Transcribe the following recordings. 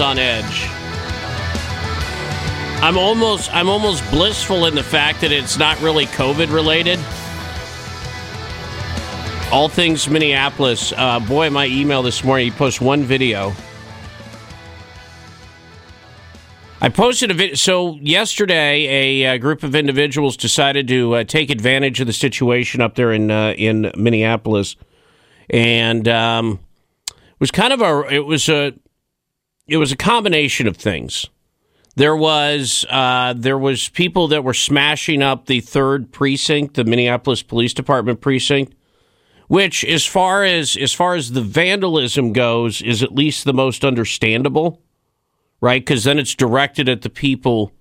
On edge. I'm almost I'm almost blissful in the fact that it's not really COVID related. All things Minneapolis. Uh, boy, my email this morning. You post one video. I posted a video. So yesterday, a, uh group of individuals decided to uh, take advantage of the situation up there in uh, in Minneapolis, and um, it was kind of a it was a it was a combination of things. There was uh, there was people that were smashing up the third precinct, the Minneapolis Police Department precinct, which, as far as as far as the vandalism goes, is at least the most understandable, right? Because then it's directed at the people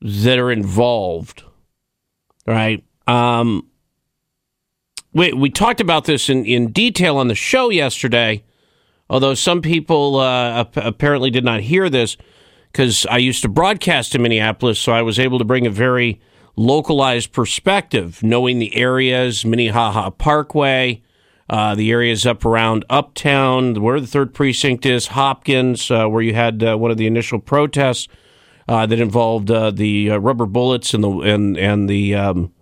that are involved, right? Um, we we talked about this in in detail on the show yesterday, although some people uh, apparently did not hear this because I used to broadcast in Minneapolis, so I was able to bring a very localized perspective, knowing the areas, Minnehaha Parkway, uh, the areas up around Uptown, where the third precinct is, Hopkins, uh, where you had uh, one of the initial protests uh, that involved uh, the uh, rubber bullets and the and and the um,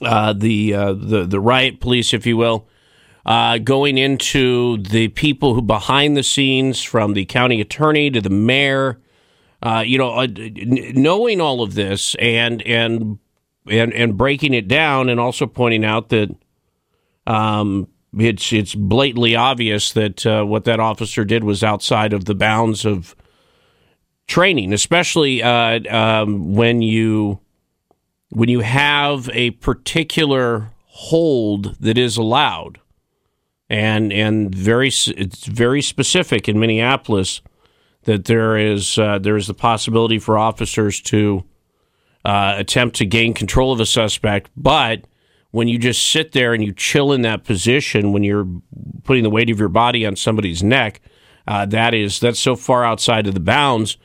the the the riot police, if you will, uh, going into the people who behind the scenes, from the county attorney to the mayor, uh, you know, uh, knowing all of this and and and and breaking it down, and also pointing out that um, it's it's blatantly obvious that uh, what that officer did was outside of the bounds of training, especially uh, um, when you when you have a particular hold that is allowed, and and very it's very specific in Minneapolis that there is uh, there is the possibility for officers to uh, attempt to gain control of a suspect, but when you just sit there and you chill in that position when you're putting the weight of your body on somebody's neck, uh, that is that's so far outside of the bounds.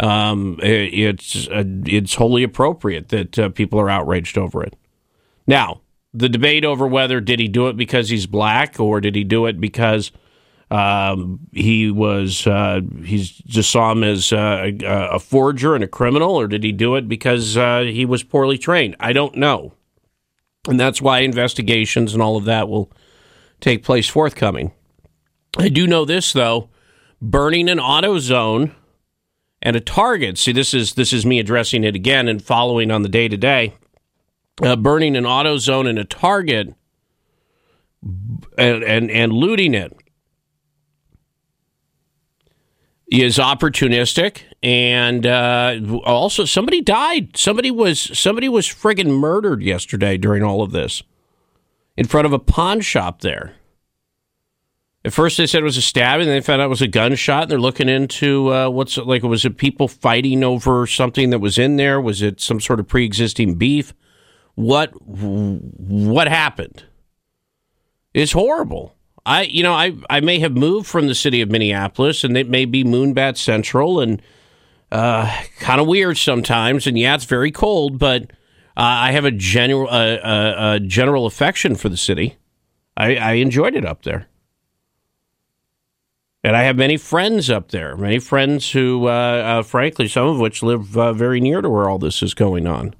Um, it- it's uh, it's wholly appropriate that uh, people are outraged over it. Now, the debate over whether did he do it because he's black or did he do it because um, he was uh, he's just saw him as uh, a, a forger and a criminal, or did he do it because uh, he was poorly trained? I don't know, and that's why investigations and all of that will take place forthcoming. I do know this though: burning an auto zone and a target. See, this is this is me addressing it again and following on the day to day. Burning an auto zone and a target, and and, and looting it is opportunistic. And uh, also somebody died. Somebody was somebody was friggin murdered yesterday during all of this in front of a pawn shop there. At first they said it was a stabbing and they found out it was a gunshot and they're looking into uh, what's it like? Was it people fighting over something that was in there? Was it some sort of pre-existing beef what what happened it's horrible I, you know, I, I may have moved from the city of Minneapolis, and it may be Moonbat Central, and uh, kind of weird sometimes. And yeah, it's very cold, but uh, I have a general uh, uh, general affection for the city. I, I enjoyed it up there, and I have many friends up there. Many friends who, uh, uh, frankly, some of which live uh, very near to where all this is going on.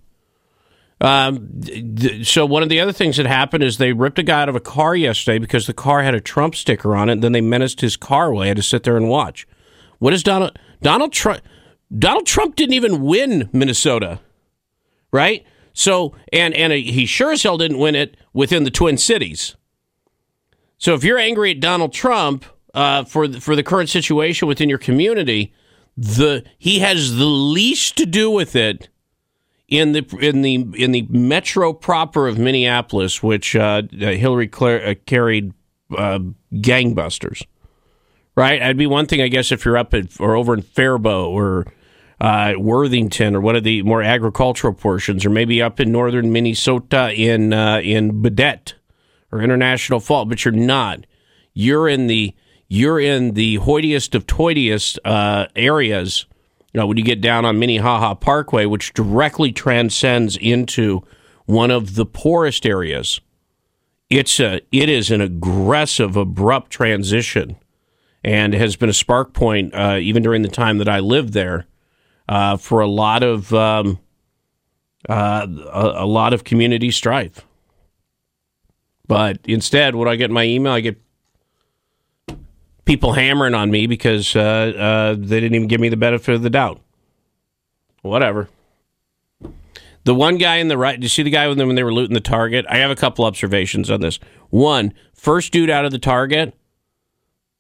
Um, th- so one of the other things that happened is they ripped a guy out of a car yesterday because the car had a Trump sticker on it. And then they menaced his car away. I had to sit there and watch. What is Donald Donald Trump? Donald Trump didn't even win Minnesota, right? So and and he sure as hell didn't win it within the Twin Cities. So if you're angry at Donald Trump uh, for the, for the current situation within your community, the he has the least to do with it in the in the in the metro proper of Minneapolis, which uh, Hillary uh, carried uh, gangbusters. Right, it'd be one thing, I guess, if you're up at or over in Faribault or uh, Worthington or one of the more agricultural portions, or maybe up in northern Minnesota in uh, in Baudette or International Falls, but you're not. You're in the you're in the hoitiest of toitiest uh, areas. You know, when you get down on Minnehaha Parkway, which directly transcends into one of the poorest areas, it's a it is an aggressive, abrupt transition, and has been a spark point uh, even during the time that I lived there uh, for a lot of um, uh, a, a lot of community strife. But instead, when I get my email, I get people hammering on me because uh, uh, they didn't even give me the benefit of the doubt. Whatever. The one guy in the right, you see the guy with them when they were looting the target? I have a couple observations on this. One, first dude out of the target,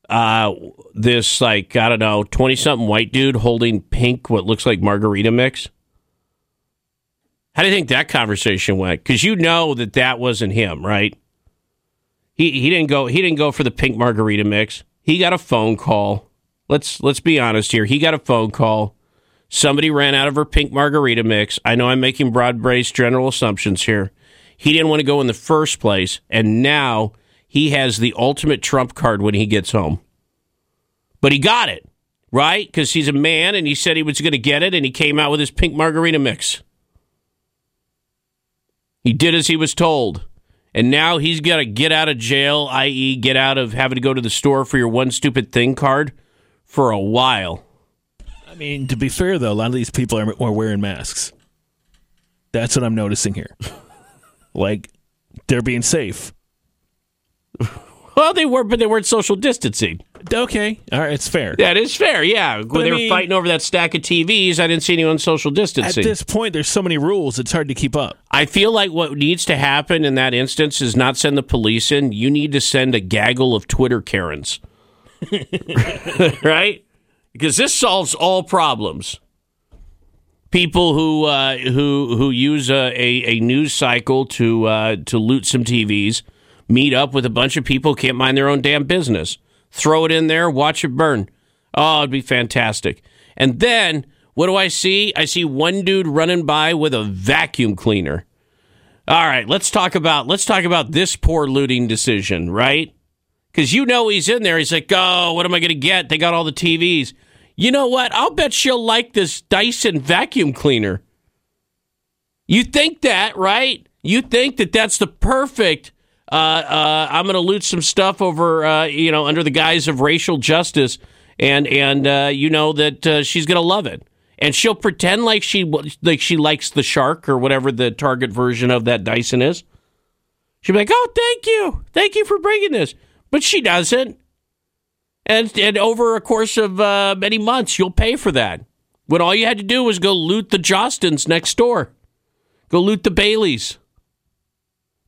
uh, this like I don't know, twenty something white dude holding pink, what looks like margarita mix. How do you think that conversation went? Because you know that that wasn't him, right? He he didn't go he didn't go for the pink margarita mix. He got a phone call. Let's let's be honest here. He got a phone call. Somebody ran out of her pink margarita mix. I know I'm making broad based general assumptions here. He didn't want to go in the first place, and now he has the ultimate trump card when he gets home. But he got it, right? Because he's a man and he said he was going to get it, and he came out with his pink margarita mix. He did as he was told. And now he's got to get out of jail, i.e., get out of having to go to the store for your one stupid thing card for a while. I mean, to be fair, though, a lot of these people are, are wearing masks. That's what I'm noticing here. like, they're being safe. Well, they were, but they weren't social distancing. Okay, all right, it's fair. That is fair, yeah. When I they were fighting over that stack of TVs, I didn't see anyone social distancing. At this point, there's so many rules; it's hard to keep up. I feel like what needs to happen in that instance is not send the police in. You need to send a gaggle of Twitter Karens. right? Because this solves all problems. People who uh, who who use a, a, a news cycle to uh, to loot some TVs, meet up with a bunch of people who can't mind their own damn business. Throw it in there, watch it burn. Oh, it'd be fantastic. And then what do I see? I see one dude running by with a vacuum cleaner. All right, let's talk about let's talk about this poor looting decision, right? Because you know he's in there. He's like, oh, what am I going to get? They got all the TVs. You know what? I'll bet she'll like this Dyson vacuum cleaner. You think that, right? You think that that's the perfect. Uh, uh, I'm going to loot some stuff over, uh, you know, under the guise of racial justice, and and uh, you know that uh, she's going to love it, and she'll pretend like she like she likes the shark or whatever the target version of that Dyson is. She'll be like, "Oh, thank you, thank you for bringing this," but she doesn't. And and over a course of uh, many months, you'll pay for that. When all you had to do was go loot the Jostens next door, go loot the Baileys.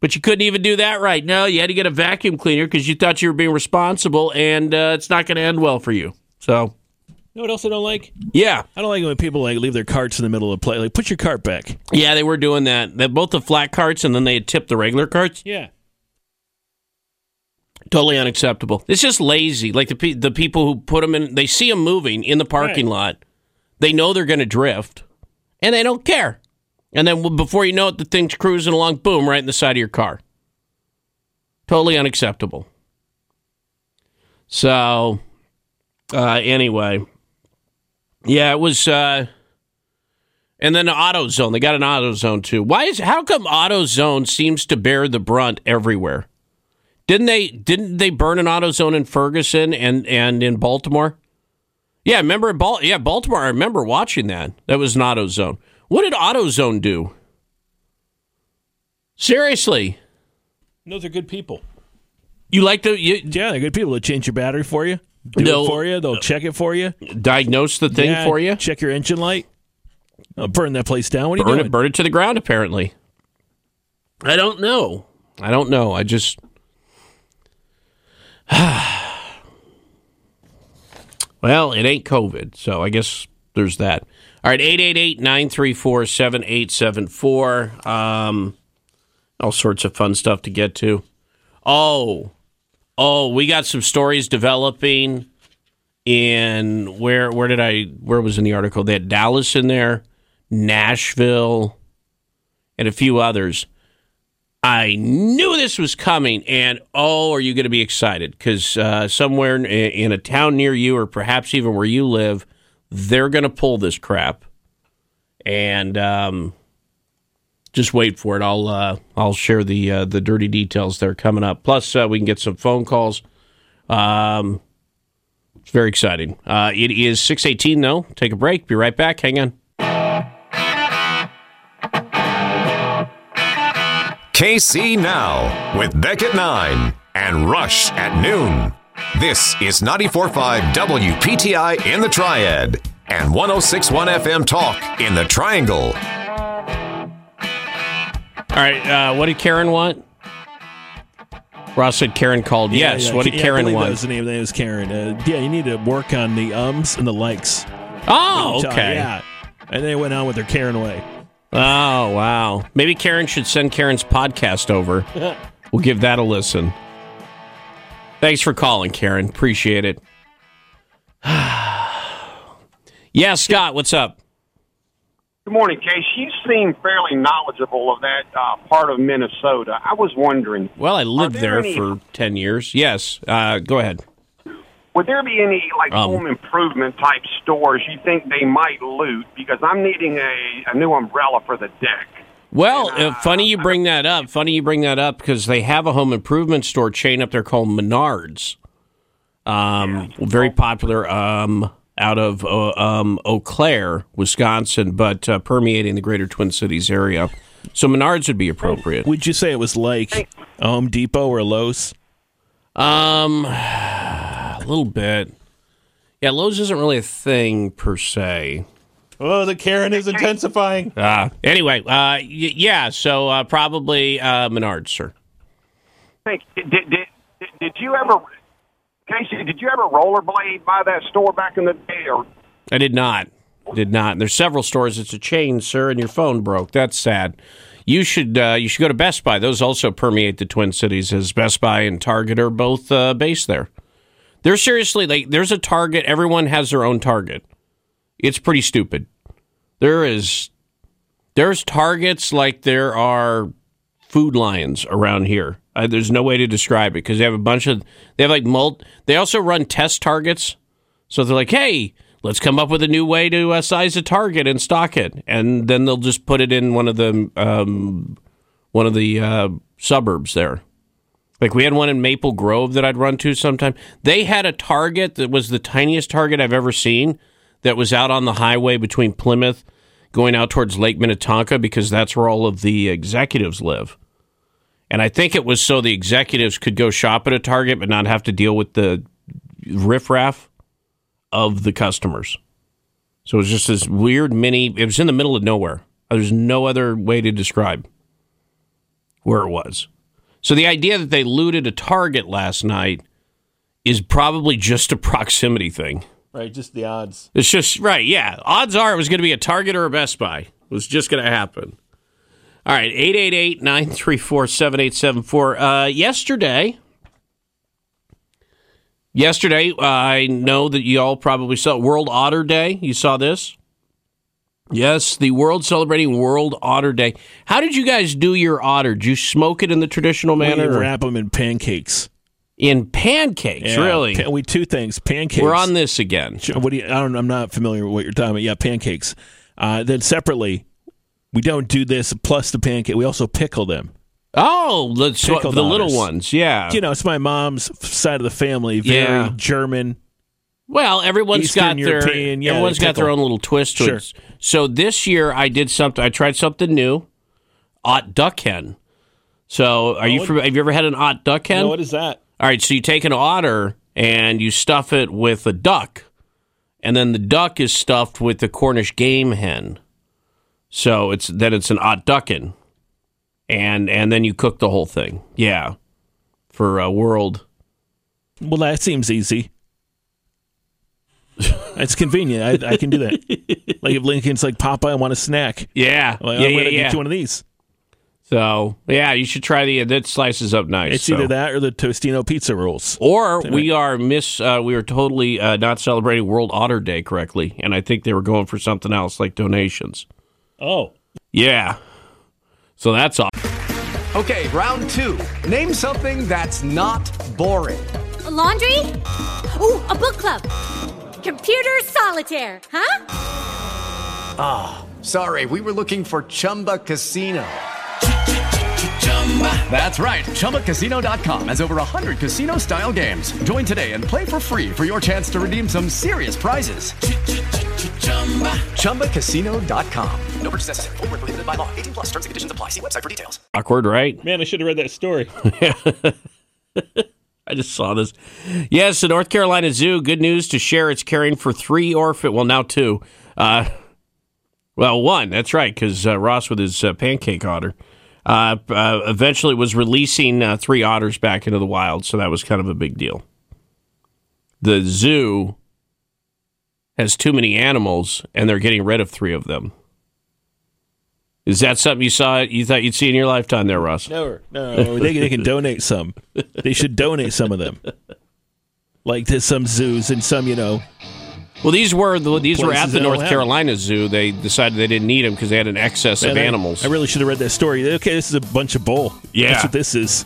But you couldn't even do that right. No, you had to get a vacuum cleaner because you thought you were being responsible, and uh, it's not going to end well for you. So, You know what else I don't like? yeah, I don't like when people like leave their carts in the middle of the play. Like, put your cart back. yeah, they were doing that. They both the flat carts, and then they had tipped the regular carts. Yeah. Totally unacceptable. It's just lazy. Like the pe- the people who put them in, they see them moving in the parking lot. They know they're going to drift, and they don't care. And then before you know it, the thing's cruising along, boom, right in the side of your car. Totally unacceptable. So, uh, anyway, yeah, it was. Uh, and then the AutoZone, they got an AutoZone too. Why is how come AutoZone seems to bear the brunt everywhere? Didn't they didn't they burn an AutoZone in Ferguson and and in Baltimore? Yeah, remember Bal- yeah, Baltimore, I remember watching that. That was an AutoZone. What did AutoZone do? Seriously, No, they're good people. you like to you Yeah, they're good people. They'll change your battery for you, do No. it for you. They'll check it for you. diagnose the thing Yeah, for you? Check your engine light. I'll burn that place down. What are you burn doing? it, burn it to the ground. Apparently, I don't know. I don't know. I just. well, it ain't COVID, so I guess there's that. All right, 888-934-7874. Um, all sorts of fun stuff to get to. Oh, oh, we got some stories developing in where where did I where was in the article? They had Dallas in there, Nashville, and a few others. I knew this was coming, and oh, are you going to be excited? Because uh, somewhere in, in a town near you, or perhaps even where you live, they're going to pull this crap, and um, just wait for it. I'll uh, I'll share the uh, the dirty details there coming up. Plus, uh, we can get some phone calls. Um, it's very exciting. Uh, it is six eighteen though. Take a break. Be right back. Hang on. KC Now with Beck at 9 and Rush at noon. This is 94.5 WPTI in the Triad and 106.1 FM Talk in the Triangle. All right. Uh, what did Karen want? Ross said Karen called. Yeah, yes. yeah, what did yeah, I Karen believe That want? was the name. That was Karen. Uh, yeah, you need to work on the ums and the likes. Oh, okay. Yeah. And they went on with their Karen way. Oh, wow. Maybe Karen should send Karen's podcast over. we'll give that a listen. Thanks for calling, Karen. Appreciate it. yeah, Scott, what's up? Good morning, Case. You seem fairly knowledgeable of that uh, part of Minnesota. I was wondering, Well, I lived there there any- for 10 years. Yes. Uh, go ahead. would there be any like Um, home improvement type stores you think they might loot? Because I'm needing a, a new umbrella for the deck. Well, uh, funny you bring that up. Funny you bring that up because they have a home improvement store chain up there called Menards. Um, very popular um, out of uh, um, Eau Claire, Wisconsin, but uh, permeating the greater Twin Cities area. So Menards would be appropriate. Would you say it was like Home Depot or Lowe's? Um, a little bit. Yeah, Lowe's isn't really a thing per se. Oh, the Karen is intensifying. Uh, anyway, uh, y- yeah, so uh, probably uh, Menards, sir. Think did did, did did you ever, Casey? Did you ever rollerblade by that store back in the day? Or I did not. Did not. There's several stores. It's a chain, sir, and your phone broke. That's sad. You should uh, you should go to Best Buy. Those also permeate the Twin Cities, as Best Buy and Target are both uh, based there. They're seriously like there's a Target. Everyone has their own Target. It's pretty stupid. There is there's Targets like there are food lions around here. Uh, there's no way to describe it because they have a bunch of they have like mult. They also run test targets. So they're like, hey, let's come up with a new way to uh, size a target and stock it, and then they'll just put it in one of the um, one of the uh, suburbs there. Like we had one in Maple Grove that I'd run to sometime. They had a target that was the tiniest target I've ever seen. That was out on the highway between Plymouth, going out towards Lake Minnetonka, because that's where all of the executives live. And I think it was so the executives could go shop at a Target but not have to deal with the riffraff of the customers. So it was just this weird mini. It was in the middle of nowhere. There's no other way to describe where it was. So the idea that they looted a Target last night is probably just a proximity thing. Right, just the odds. It's just right, yeah. Odds are it was going to be a Target or a Best Buy. It was just going to happen. All right, 888-934-7874. Uh, yesterday, yesterday, uh, I know that you all probably saw World Otter Day. You saw this? Yes, the world celebrating World Otter Day. How did you guys do your otter? Did you smoke it in the traditional manner? or- wrap them in pancakes. In pancakes, Yeah, really? we two things: pancakes. We're on this again. What do you? I don't, I'm not familiar with what you're talking about. Yeah, pancakes. Uh, then separately, we don't do this plus the pancake. We also pickle them. Oh, the, so- the little ones, yeah. You know, it's my mom's side of the family. Very Yeah. German. Well, everyone's Eastern got their European, yeah, everyone's got their own little twist to Sure. it. So this year I did something. I tried something new. Ot duck hen. So, are you? what- fam- have you ever had an ot duck hen? No, what is that? All right, so you take an otter and you stuff it with a duck, and then the duck is stuffed with the Cornish game hen. So it's then it's an odd duckin, and and then you cook the whole thing. Yeah, for a world. Well, that seems easy. it's convenient. I, I can do that. Like if Lincoln's like, Papa, I want a snack. Yeah, Well, oh, yeah, I'm yeah, gonna yeah. get you one of these. So yeah, you should try the that slices up nice. It's so. either that or the Totino pizza rolls. Or we are miss. Uh, we are totally uh, not celebrating World Otter Day correctly, and I think they were going for something else like donations. Oh, Yeah. So that's all. Okay, round two. Name something that's not boring. A laundry? Ooh, a book club. Computer solitaire, huh? Ah, sorry, we were looking for Chumba Casino. That's right. ChumbaCasino.com has over 100 casino style games. Join today and play for free for your chance to redeem some serious prizes. ChumbaCasino.com. No purchase necessary. Void where prohibited by law. 18 plus terms and conditions apply. See website for details. Awkward, right? man, I should have read that story. I just saw this. Yes, the North Carolina Zoo. Good news to share. It's caring for three orphan. Well, now two. Uh, well, one. That's right, because uh, Ross with his uh, pancake otter uh, uh, eventually was releasing uh, three otters back into the wild. So that was kind of a big deal. The zoo has too many animals, and they're getting rid of three of them. Is that something you saw? You thought you'd see in your lifetime, there, Ross? No, no, they, they can donate some. They should donate some of them, like to some zoos and some, you know. Well, these were the, these were at the North Carolina Zoo. They decided they didn't need them because they had an excess of Man, I- animals. I, really should have read that story. Okay, this is a bunch of bull. Yeah. that's what this is.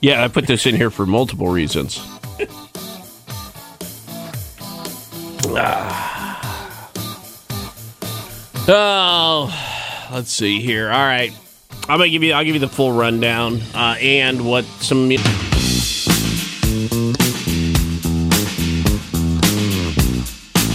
yeah, I put this in here for multiple reasons. Ah. Oh, let's see here. All right, I'm gonna give you. I'll give you the full rundown uh, and what some.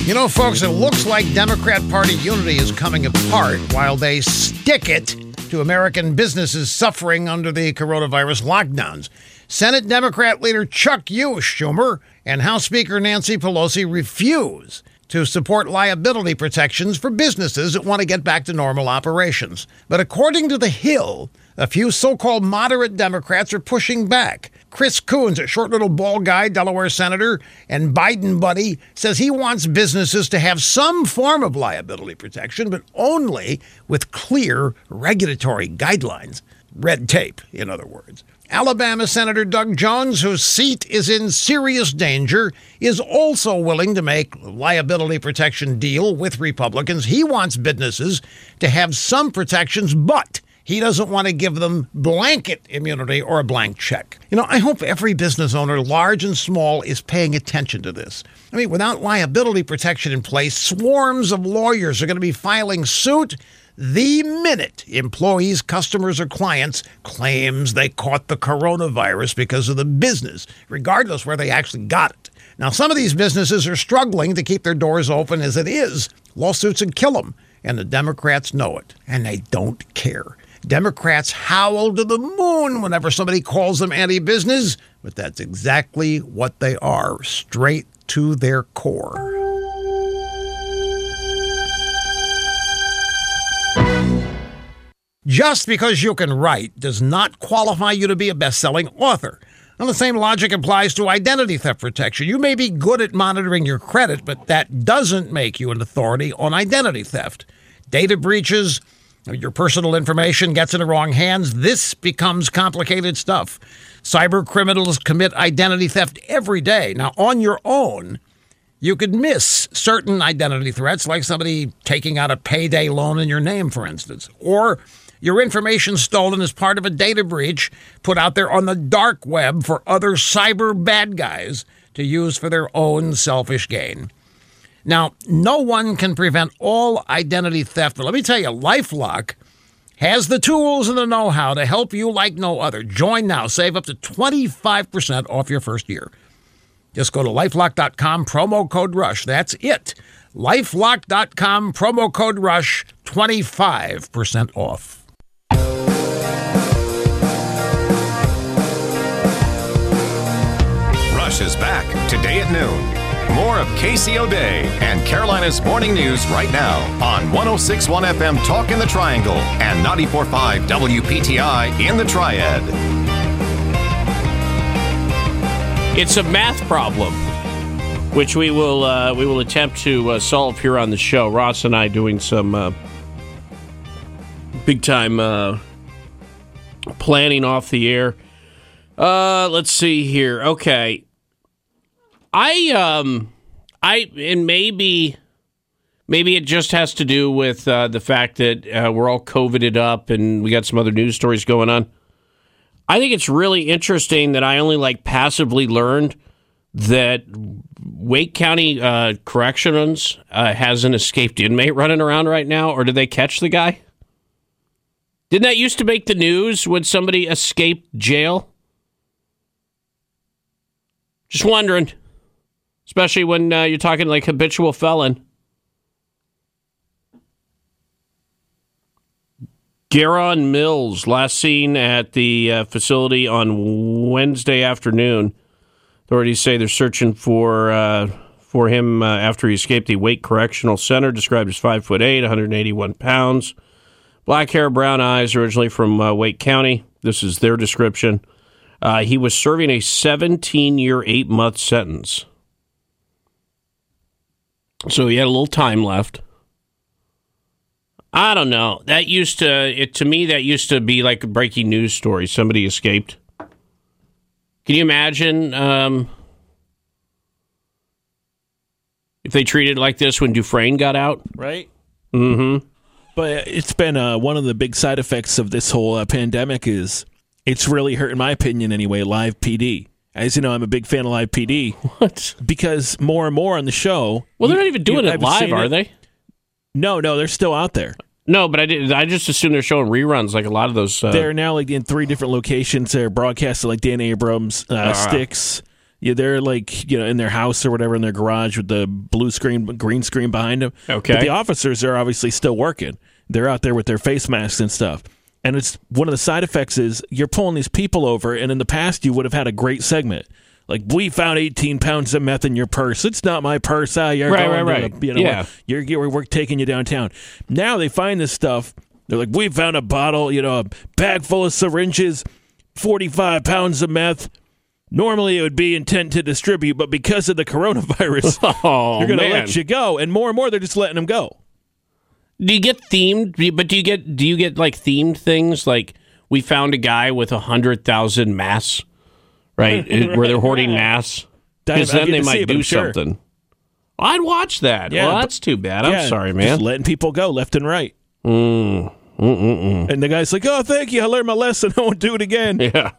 You know, folks, it looks like Democrat Party unity is coming apart while they stick it to American businesses suffering under the coronavirus lockdowns. Senate Democrat leader Chuck U. Schumer and House Speaker Nancy Pelosi refuse to support liability protections for businesses that want to get back to normal operations. But according to The Hill, a few so called moderate Democrats are pushing back. Chris Coons, a short little bald guy, Delaware senator, and Biden buddy, says he wants businesses to have some form of liability protection, but only with clear regulatory guidelines. Red tape, in other words. Alabama Senator Doug Jones, whose seat is in serious danger, is also willing to make liability protection deal with Republicans. He wants businesses to have some protections, but he doesn't want to give them blanket immunity or a blank check. You know, I hope every business owner, large and small, is paying attention to this. I mean, without liability protection in place, swarms of lawyers are going to be filing suit the minute employees, customers, or clients claims they caught the coronavirus because of the business, regardless where they actually got it. Now, some of these businesses are struggling to keep their doors open as it is. Lawsuits would kill them, and the Democrats know it, and they don't care. Democrats howl to the moon whenever somebody calls them anti business, but that's exactly what they are, straight to their core. Just because you can write does not qualify you to be a best selling author. And the same logic applies to identity theft protection. You may be good at monitoring your credit, but that doesn't make you an authority on identity theft. Data breaches, your personal information gets in the wrong hands, this becomes complicated stuff. Cyber criminals commit identity theft every day. Now, on your own, you could miss certain identity threats, like somebody taking out a payday loan in your name, for instance, or your information stolen as part of a data breach put out there on the dark web for other cyber bad guys to use for their own selfish gain. Now, no one can prevent all identity theft, but let me tell you, Lifelock has the tools and the know how to help you like no other. Join now, save up to 25% off your first year. Just go to lifelock.com, promo code RUSH. That's it. Lifelock.com, promo code RUSH, 25% off. Rush is back today at noon more of Casey O'Day and Carolina's morning news right now on 1061 FM Talk in the Triangle and 945 WPTI in the Triad. It's a math problem, which we will uh, we will attempt to uh, solve here on the show. Ross and I doing some uh, big time uh, planning off the air. Uh, let's see here. Okay, I um I and maybe maybe it just has to do with uh, the fact that uh, we're all coveted up and we got some other news stories going on. I think it's really interesting that I only like passively learned that Wake County uh, Corrections uh, has an escaped inmate running around right now, or did they catch the guy? Didn't that used to make the news when somebody escaped jail? Just wondering especially when uh, you're talking like habitual felon. Garon Mills, last seen at the uh, facility on Wednesday afternoon. Authorities say they're searching for uh, for him uh, after he escaped the Wake Correctional Center, described as five foot eight, 181 pounds, black hair, brown eyes, originally from uh, Wake County. This is their description. Uh, he was serving a 17 year, eight month sentence. So he had a little time left. I don't know. That used to it to me that used to be like a breaking news story. Somebody escaped. Can you imagine um, if they treated like this when Dufresne got out? Right. Mm-hmm. But it's been uh, one of the big side effects of this whole uh, pandemic is it's really hurt, in my opinion, anyway. Live PD. As you know, I'm a big fan of Live PD. What? Because more and more on the show. Well, they're not even doing you- it live, are it. they? No, no, they're still out there. No, but I did. I just assume they're showing reruns, like a lot of those. Uh, they're now like in three different locations. They're broadcasting like Dan Abrams, uh, Ah. Sticks. Yeah, they're like you know in their house or whatever in their garage with the blue screen, green screen behind them. Okay. but the officers are obviously still working. They're out there with their face masks and stuff. And it's one of the side effects is you're pulling these people over, and in the past you would have had a great segment. Like we found 18 pounds of meth in your purse. It's not my purse. Ah, you're Right, going right, right. the- you know, Yeah. you're, you're we're taking you downtown. Now they find this stuff. They're like, we found a bottle, you know, a bag full of syringes, 45 pounds of meth. Normally it would be intent to distribute, but because of the coronavirus, oh they're going to let you go. And more and more, they're just letting them go. Do you get themed? But do you get do you get like themed things? Like we found a guy with a hundred thousand masks, right? It- Where they're hoarding masks. Because then they might it, do sure. something. I'd watch that. Yeah, well, that's too bad. I'm Yeah, sorry, Just man. letting people go left and right. Mm. And the guy's like, oh, thank you. I learned my lesson. I won't do it again. Yeah.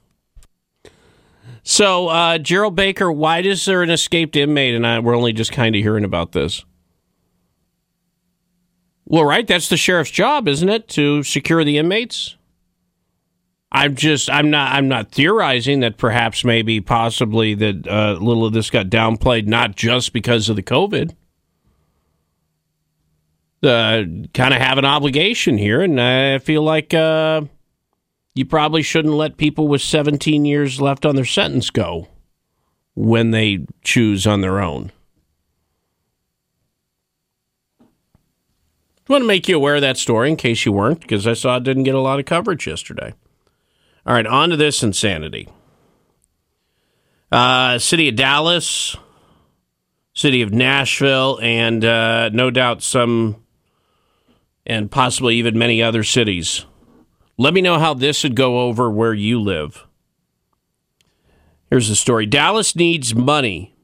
So, uh, Gerald Baker, why is there an escaped inmate and I, we're only just kind of hearing about this? Well, right, that's the sheriff's job, isn't it, to secure the inmates? I'm just, I'm not, I'm not theorizing that perhaps, maybe, possibly that uh, a little of this got downplayed, not just because of the COVID. Uh, kind of have an obligation here, and I feel like uh, you probably shouldn't let people with 17 years left on their sentence go when they choose on their own. I want to make you aware of that story in case you weren't, because I saw it didn't get a lot of coverage yesterday. All right, on to this insanity. Uh, city of Dallas, city of Nashville, and uh, no doubt some, and possibly even many other cities. Let me know how this would go over where you live. Here's the story Dallas needs money,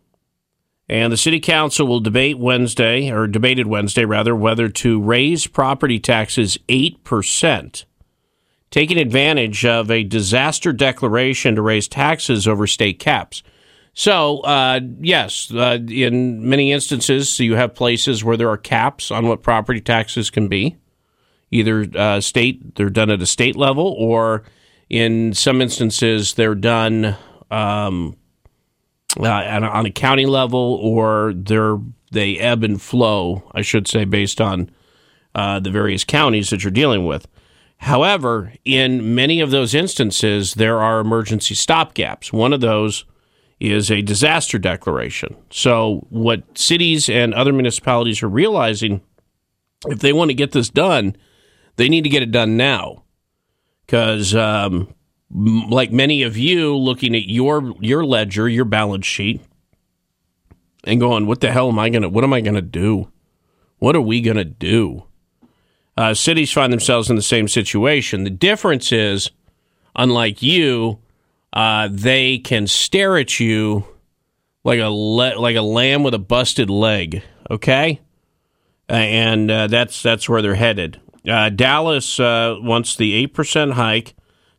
and the city council will debate Wednesday, or debated Wednesday rather, whether to raise property taxes 8%, taking advantage of a disaster declaration to raise taxes over state caps. So, uh, yes, uh, in many instances, you have places where there are caps on what property taxes can be either uh, state they're done at a state level or in some instances they're done um, uh, on, a, county level or they're they ebb and flow i should say based on uh, the various counties that you're dealing with however in many of those instances there are emergency stopgaps one of those is a disaster declaration. So, what cities and other municipalities are realizing, if they want to get this done, they need to get it done now. Because, um, like many of you, looking at your your ledger, your balance sheet, and going, "What the hell am I gonna? What am I gonna do? What are we gonna do?" Uh, cities find themselves in the same situation. The difference is, unlike you, uh, they can stare at you like a le- like a lamb with a busted leg. Okay, and uh, that's that's where they're headed. Uh, Dallas uh, wants the eight percent hike,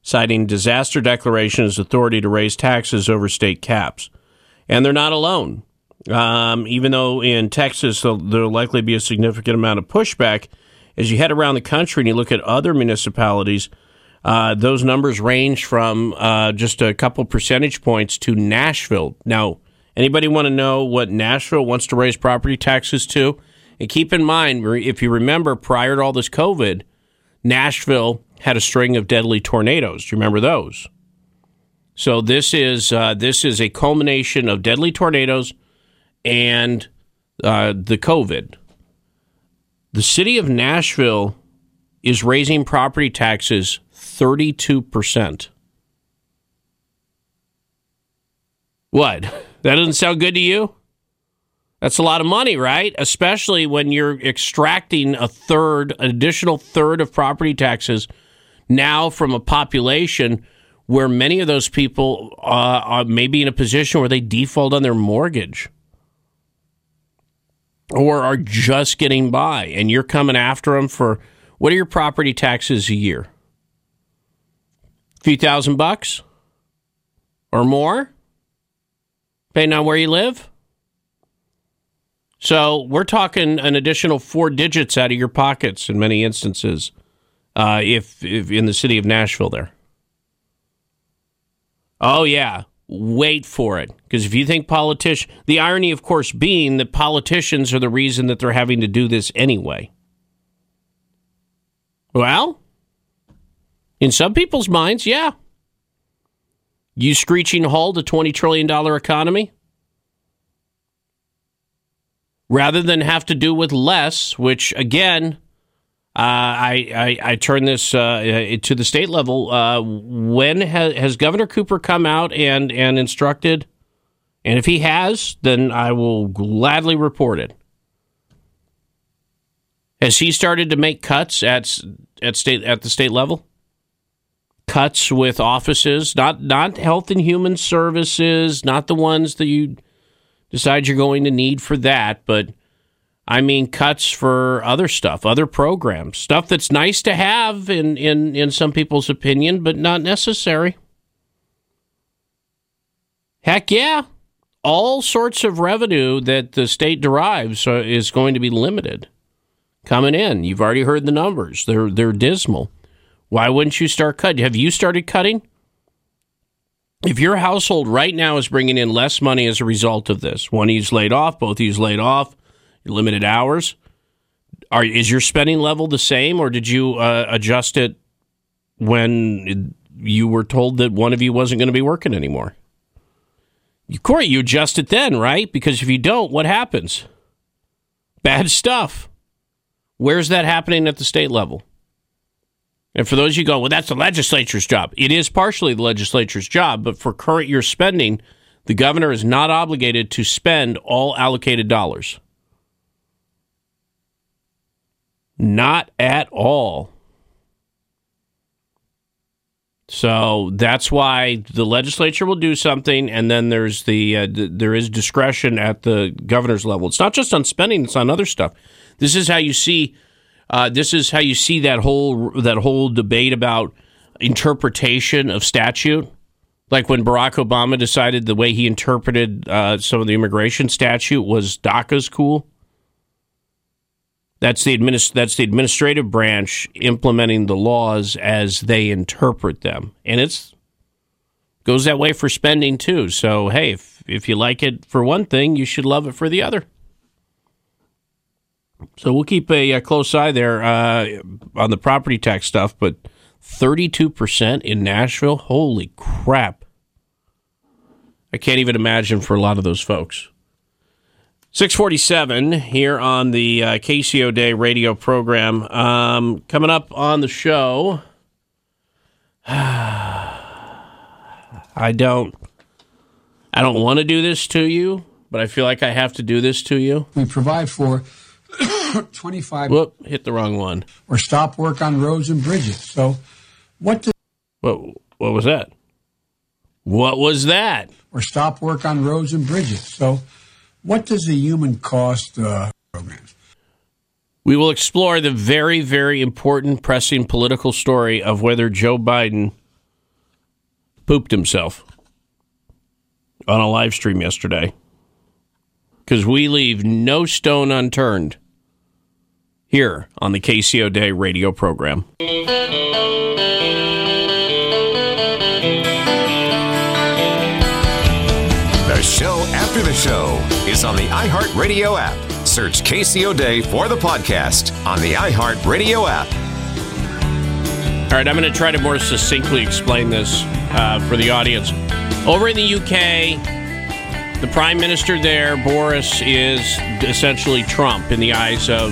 citing disaster declaration as authority to raise taxes over state caps, and they're not alone. Um, even though in Texas there'll likely be a significant amount of pushback, as you head around the country and you look at other municipalities uh, those numbers range from uh, just a couple percentage points to Nashville. Now, anybody want to know what Nashville wants to raise property taxes to? And keep in mind, if you remember, prior to all this COVID, Nashville had a string of deadly tornadoes. Do you remember those? So this is uh, this is a culmination of deadly tornadoes and uh, the COVID. The city of Nashville is raising property taxes 32%. What? That doesn't sound good to you? That's a lot of money, right? Especially when you're extracting a third, an additional third of property taxes now from a population where many of those people uh, are maybe in a position where they default on their mortgage or are just getting by, and you're coming after them for what are your property taxes a year? A few thousand bucks or more, depending on where you live. So we're talking an additional four digits out of your pockets in many instances, uh, if, if in the city of Nashville there. Oh yeah, wait for it. Because if you think politicians, the irony, of course, being that politicians are the reason that they're having to do this anyway. Well, in some people's minds, yeah. You screeching halt a $20 trillion economy? Rather than have to do with less, which again, I, I, I turn this uh, to the state level. Uh, when ha- has Governor Cooper come out and, and instructed? And if he has, then I will gladly report it. Has he started to make cuts at at state at the state level? cuts with offices, not not health and human services, not the ones that you decide you're going to need for that, but I mean cuts for other stuff, other programs, stuff that's nice to have in in in some people's opinion, but not necessary. Heck yeah. All sorts of revenue that the state derives uh, is going to be limited coming in. You've already heard the numbers. They're they're dismal. Why wouldn't you start cutting? Have you started cutting? If your household right now is bringing in less money as a result of this, one you's laid off, both you's laid off, limited hours, are is your spending level the same, or did you uh, adjust it when you were told that one of you wasn't going to be working anymore? Corey, you adjust it then, right? Because if you don't, what happens? Bad stuff. Where's that happening at the state level? And for those you go, well, that's the legislature's job. It is partially the legislature's job, but for current year spending, the governor is not obligated to spend all allocated dollars. Not at all. So that's why the legislature will do something, and then there's the, uh, the there is discretion at the governor's level. It's not just on spending; it's on other stuff. This is how you see uh, this is how you see that whole that whole debate about interpretation of statute. Like when Barack Obama decided the way he interpreted uh, some of the immigration statute was DACA's cool. That's the administ- that's the administrative branch implementing the laws as they interpret them, and it's goes that way for spending too. So hey, if if you like it for one thing, you should love it for the other. So we'll keep a, a close eye there uh, on the property tax stuff, but 32% in Nashville? Holy crap. I can't even imagine for a lot of those folks. 647 here on the uh, KC O'Dea radio program. Um, coming up on the show, I don't, I don't want to do this to you, but I feel like I have to do this to you. We provide for 25 Whoop, hit the wrong one. or stop work on roads and bridges. So, what does What, what was that? What was that? or stop work on roads and bridges? So, what does the human cost uh, programs? We will explore the very, very important, pressing political story of whether Joe Biden pooped himself on a live stream yesterday. Because we leave no stone unturned here on the KC O'Dea radio program. The show after the show is on the iHeartRadio app. Search KC O'Dea for the podcast on the iHeartRadio app. All right, I'm going to try to more succinctly explain this uh, for the audience. Over in the UK, the prime minister there, Boris, is essentially Trump in the eyes of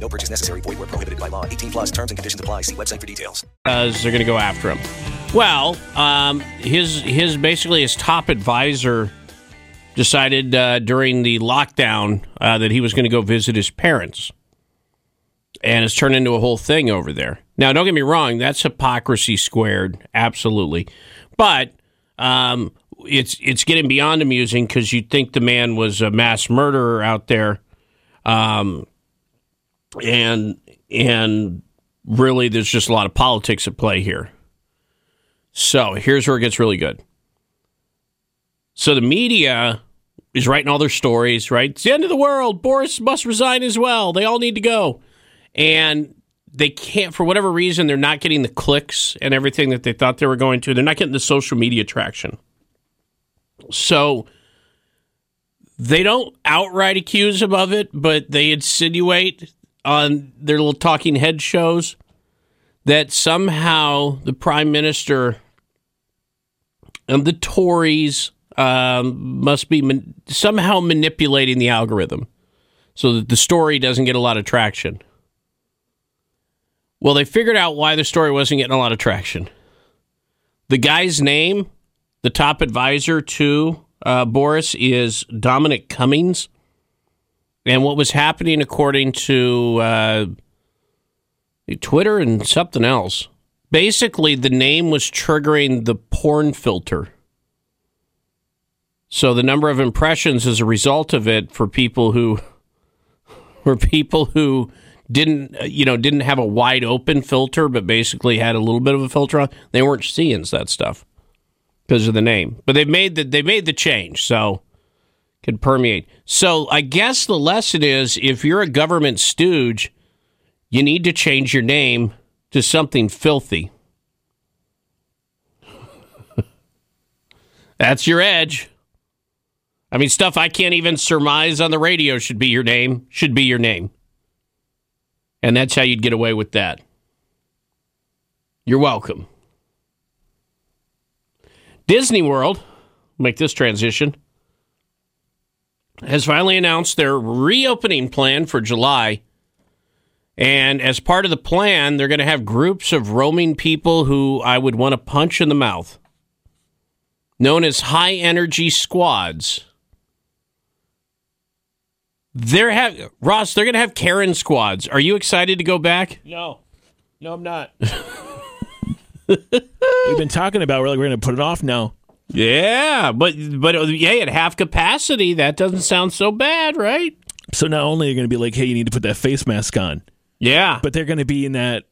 No purchase necessary. Void where prohibited by law. 18 plus terms and conditions apply. See website for details. does, they're going to go after him. Well, um, his his basically his top advisor decided uh, during the lockdown uh, that he was going to go visit his parents, and it's turned into a whole thing over there. Now, don't get me wrong, that's hypocrisy squared, absolutely, but um, it's it's getting beyond amusing because you'd think the man was a mass murderer out there. Um, and and really there's just a lot of politics at play here. So here's where it gets really good. So the media is writing all their stories, right? It's the end of the world. Boris must resign as well. They all need to go. And they can't, for whatever reason, they're not getting the clicks and everything that they thought they were going to. They're not getting the social media traction. So they don't outright accuse him of it, but they insinuate on their little talking head shows that somehow the prime minister and the Tories um, must be man- somehow manipulating the algorithm so that the story doesn't get a lot of traction. Well, they figured out why the story wasn't getting a lot of traction. The guy's name, the top advisor to uh, Boris, is Dominic Cummings. And what was happening, according to uh, Twitter and something else, basically the name was triggering the porn filter. So the number of impressions as a result of it for people who were people who didn't you know didn't have a wide open filter but basically had a little bit of a filter on they weren't seeing that stuff because of the name but they made the they made the change so could permeate. So i guess the lesson is if you're a government stooge you need to change your name to something filthy. That's your edge. I mean stuff i can't even surmise on the radio should be your name should be your name. And that's how you'd get away with that. You're welcome. Disney World, make this transition, has finally announced their reopening plan for July. And as part of the plan, they're going to have groups of roaming people who I would want to punch in the mouth, known as high energy squads. They're have Ross. They're going to have Karen squads. Are you excited to go back? No, no, I'm not. We've been talking about we're like we're going to put it off now. Yeah, but but yeah, at half capacity, that doesn't sound so bad, right? So not only are going to be like, hey, you need to put that face mask on. Yeah, but they're going to be in that,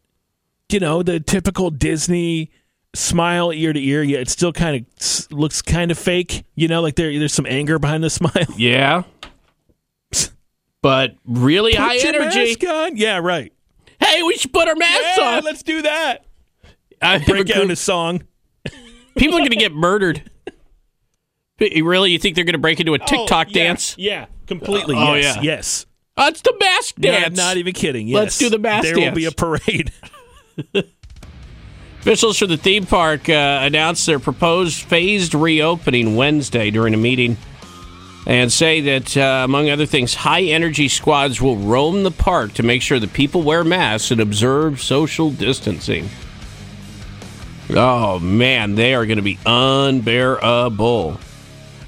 you know, the typical Disney smile ear to ear, Yeah, it still kind of looks kind of fake. You know, like there there's some anger behind the smile. Yeah. But really Put high your energy. mask on. Yeah, right. Hey, we should put our masks Yeah, on. let's do that. I Break out a song. People are going to get murdered. Really? You think they're going to break into a TikTok Oh, yeah, dance? Yeah, completely. Oh, yes, yeah. yes. Oh, it's the mask Not- dance. Not, even kidding. Yes. Let's do the mask There dance. There will be a parade. Officials for the theme park uh, announced their proposed phased reopening Wednesday during a meeting and say that, uh, among other things, high energy squads will roam the park to make sure that people wear masks and observe social distancing. Oh, man, they are going to be unbearable.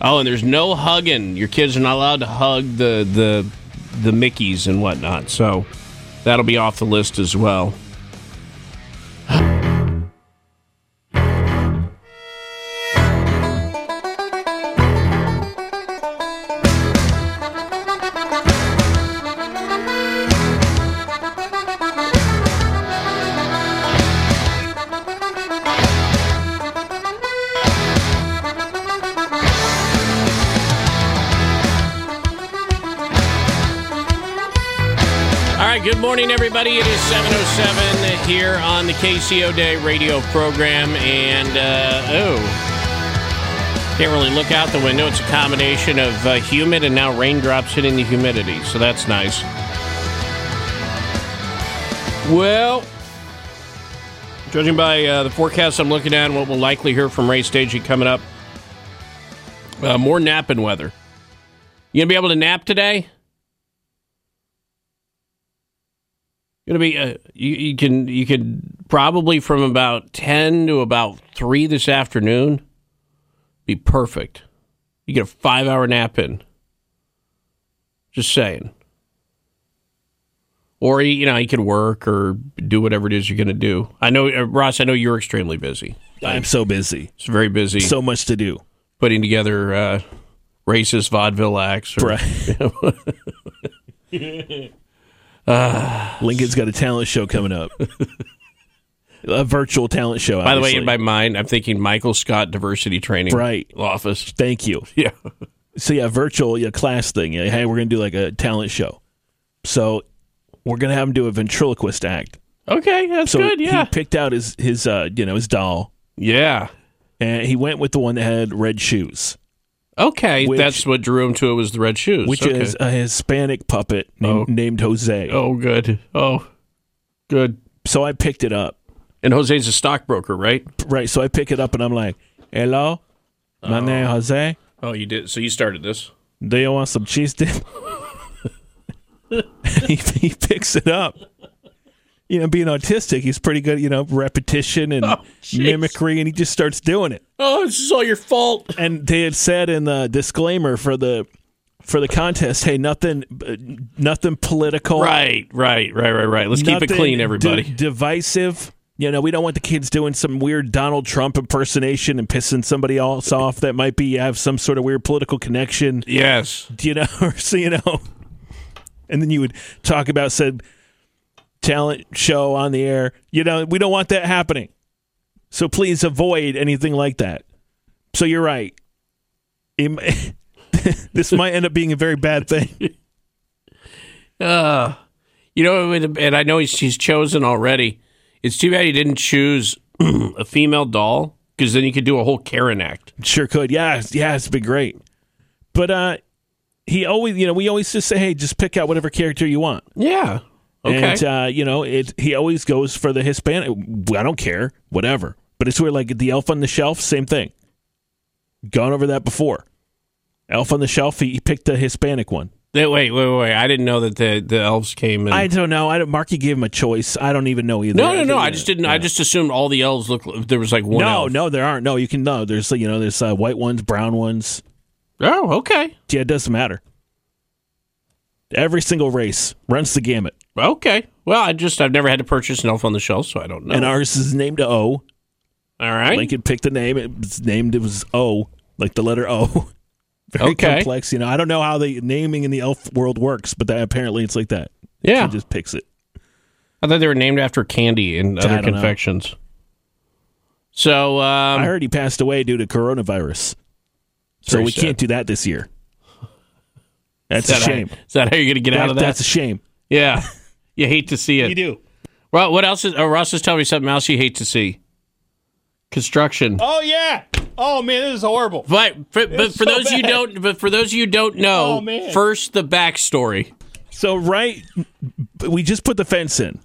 Oh, and there's no hugging. Your kids are not allowed to hug the, the, the Mickeys and whatnot. So that'll be off the list as well. 7.07 here on the KC O'Dea radio program. And, uh, oh, can't really look out the window. It's a combination of uh, humid and now raindrops hitting the humidity. So that's nice. Well, judging by uh, the forecast I'm looking at and what we'll likely hear from Ray Stagey coming up, uh, more napping weather. You going to be able to nap today? Gonna be uh, you, you can you could probably from about 10 to about 3 this afternoon be perfect. You get a five hour nap in. Just saying. Or you know you could work or do whatever it is you're gonna do. I know uh, ross i know you're extremely busy. I'm so busy. it's very busy. So much to do. putting together uh racist vaudeville acts or, Right. Lincoln's got a talent show coming up. a virtual talent show. by the way in my mind i'm thinking michael scott diversity training Right. office Thank you. yeah So yeah, virtual yeah, class thing. Yeah, hey, we're gonna do like a talent show. So we're gonna have him do a ventriloquist act. Okay, that's so good. Yeah, he picked out his his uh you know his doll, yeah. and he went with the one that had red shoes, Okay, Which- that's what drew him to it was the red shoes, which Okay. is a Hispanic puppet named, Oh. named Jose. oh good. Oh, good. So I picked it up. And Jose's a stockbroker, right? Right. So I pick it up and I'm like, "Hello, my oh. name Jose. Oh, you did. So you started this. Do you want some cheese dip?" he, he picks it up. You know, being autistic, he's pretty good. You know, repetition and Oh, mimicry, and he just starts doing it. Oh, this is all your fault. And they had said in the disclaimer for the for the contest, "Hey, nothing, nothing political, Right, right, right, right, right. Let's keep it clean, everybody. divisive." You know, we don't want the kids doing some weird Donald Trump impersonation and pissing somebody else off that might be have some sort of weird political connection. yes. you know, so you know. And then you would talk about said talent show on the air. You know, we don't want that happening. So please avoid anything like that. So you're right. It this might end up being a very bad thing. Uh, you know, and I know he's, he's chosen already. It's too bad he didn't choose a female doll because then you could do a whole Karen act. Sure could. Yeah, yeah, it's been great. But uh he always, you know, we always just say, "Hey, just pick out whatever character you want." Yeah. Okay. And uh, you know, it he always goes for the Hispanic. I don't care, whatever. But it's where like the Elf on the Shelf, same thing. Gone over that before. Elf on the Shelf, he, he picked the Hispanic one. Wait, wait, wait, wait. I didn't know that the, the elves came in. I don't know. I don't, Marky gave him a choice. I don't even know either. no, no, no. I Yeah, just didn't. I just assumed all the elves look. There was like one. no, elf. no, there aren't. No, you can no. There's you know there's uh, white ones, brown ones. Oh, okay. Yeah, it doesn't matter. Every single race runs the gamut, Okay. Well, I just I've never had to purchase an elf on the shelf, so I don't know. and ours is named O. all right. Lincoln picked the name. It was named. It was O, like the letter O. Very Okay. complex. You know, I don't know how the naming in the elf world works, but that, apparently it's like that. yeah. He just picks it. I thought they were named after candy and other don't know. confections. So um, I heard he passed away due to coronavirus. So we sad. can't do that this year. That's Is a shame. is that how you're going to get out of that? That's a shame. Yeah, you hate to see it. You do. Well, what else is? Oh, Ross is telling me something else you hate to see. Construction. Oh yeah. Oh man, this is horrible. But for, but for so those you don't, but for those you don't know, Oh, first the backstory. So right, we just put the fence in,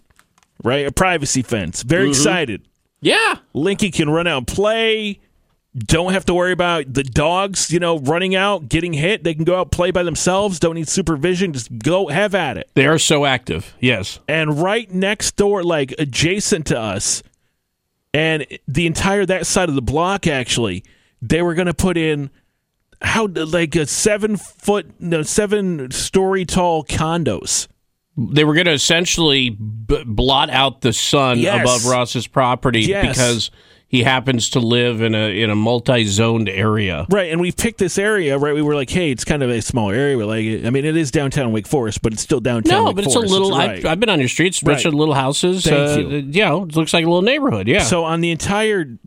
right? A privacy fence. Very Mhm. excited. Yeah. Linky can run out and play. Don't have to worry about the dogs, you know, running out, getting hit. They can go out play by themselves. Don't need supervision. Just go have at it. They are so active. Yes. And right next door, like adjacent to us, and the entire that side of the block, actually, they were going to put in how like a seven foot, no, seven story tall condos. They were going to essentially b- blot out the sun Yes. above Ross's property Yes. because he happens to live in a in a multi-zoned area. Right, and we picked this area. Right, we were like, "Hey, it's kind of a small area." We're like, I mean, it is downtown Wake Forest, but it's still downtown. No, Wake but it's a Forest. little. right. I've, I've been on your streets, a bunch Right. of little houses. Thank uh, you. You know, it looks like a little neighborhood. Yeah. So on the entire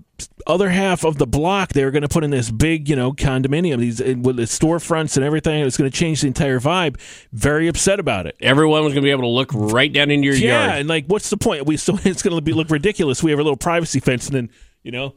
other half of the block, they were going to put in this big, you know, condominium. These eh, with the storefronts and everything. It was going to change the entire vibe. Very upset about it. everyone was going to be able to look right down into your yeah, yard. and like, what's the point? We so it's going to be look ridiculous. We have a little privacy fence, and then you know.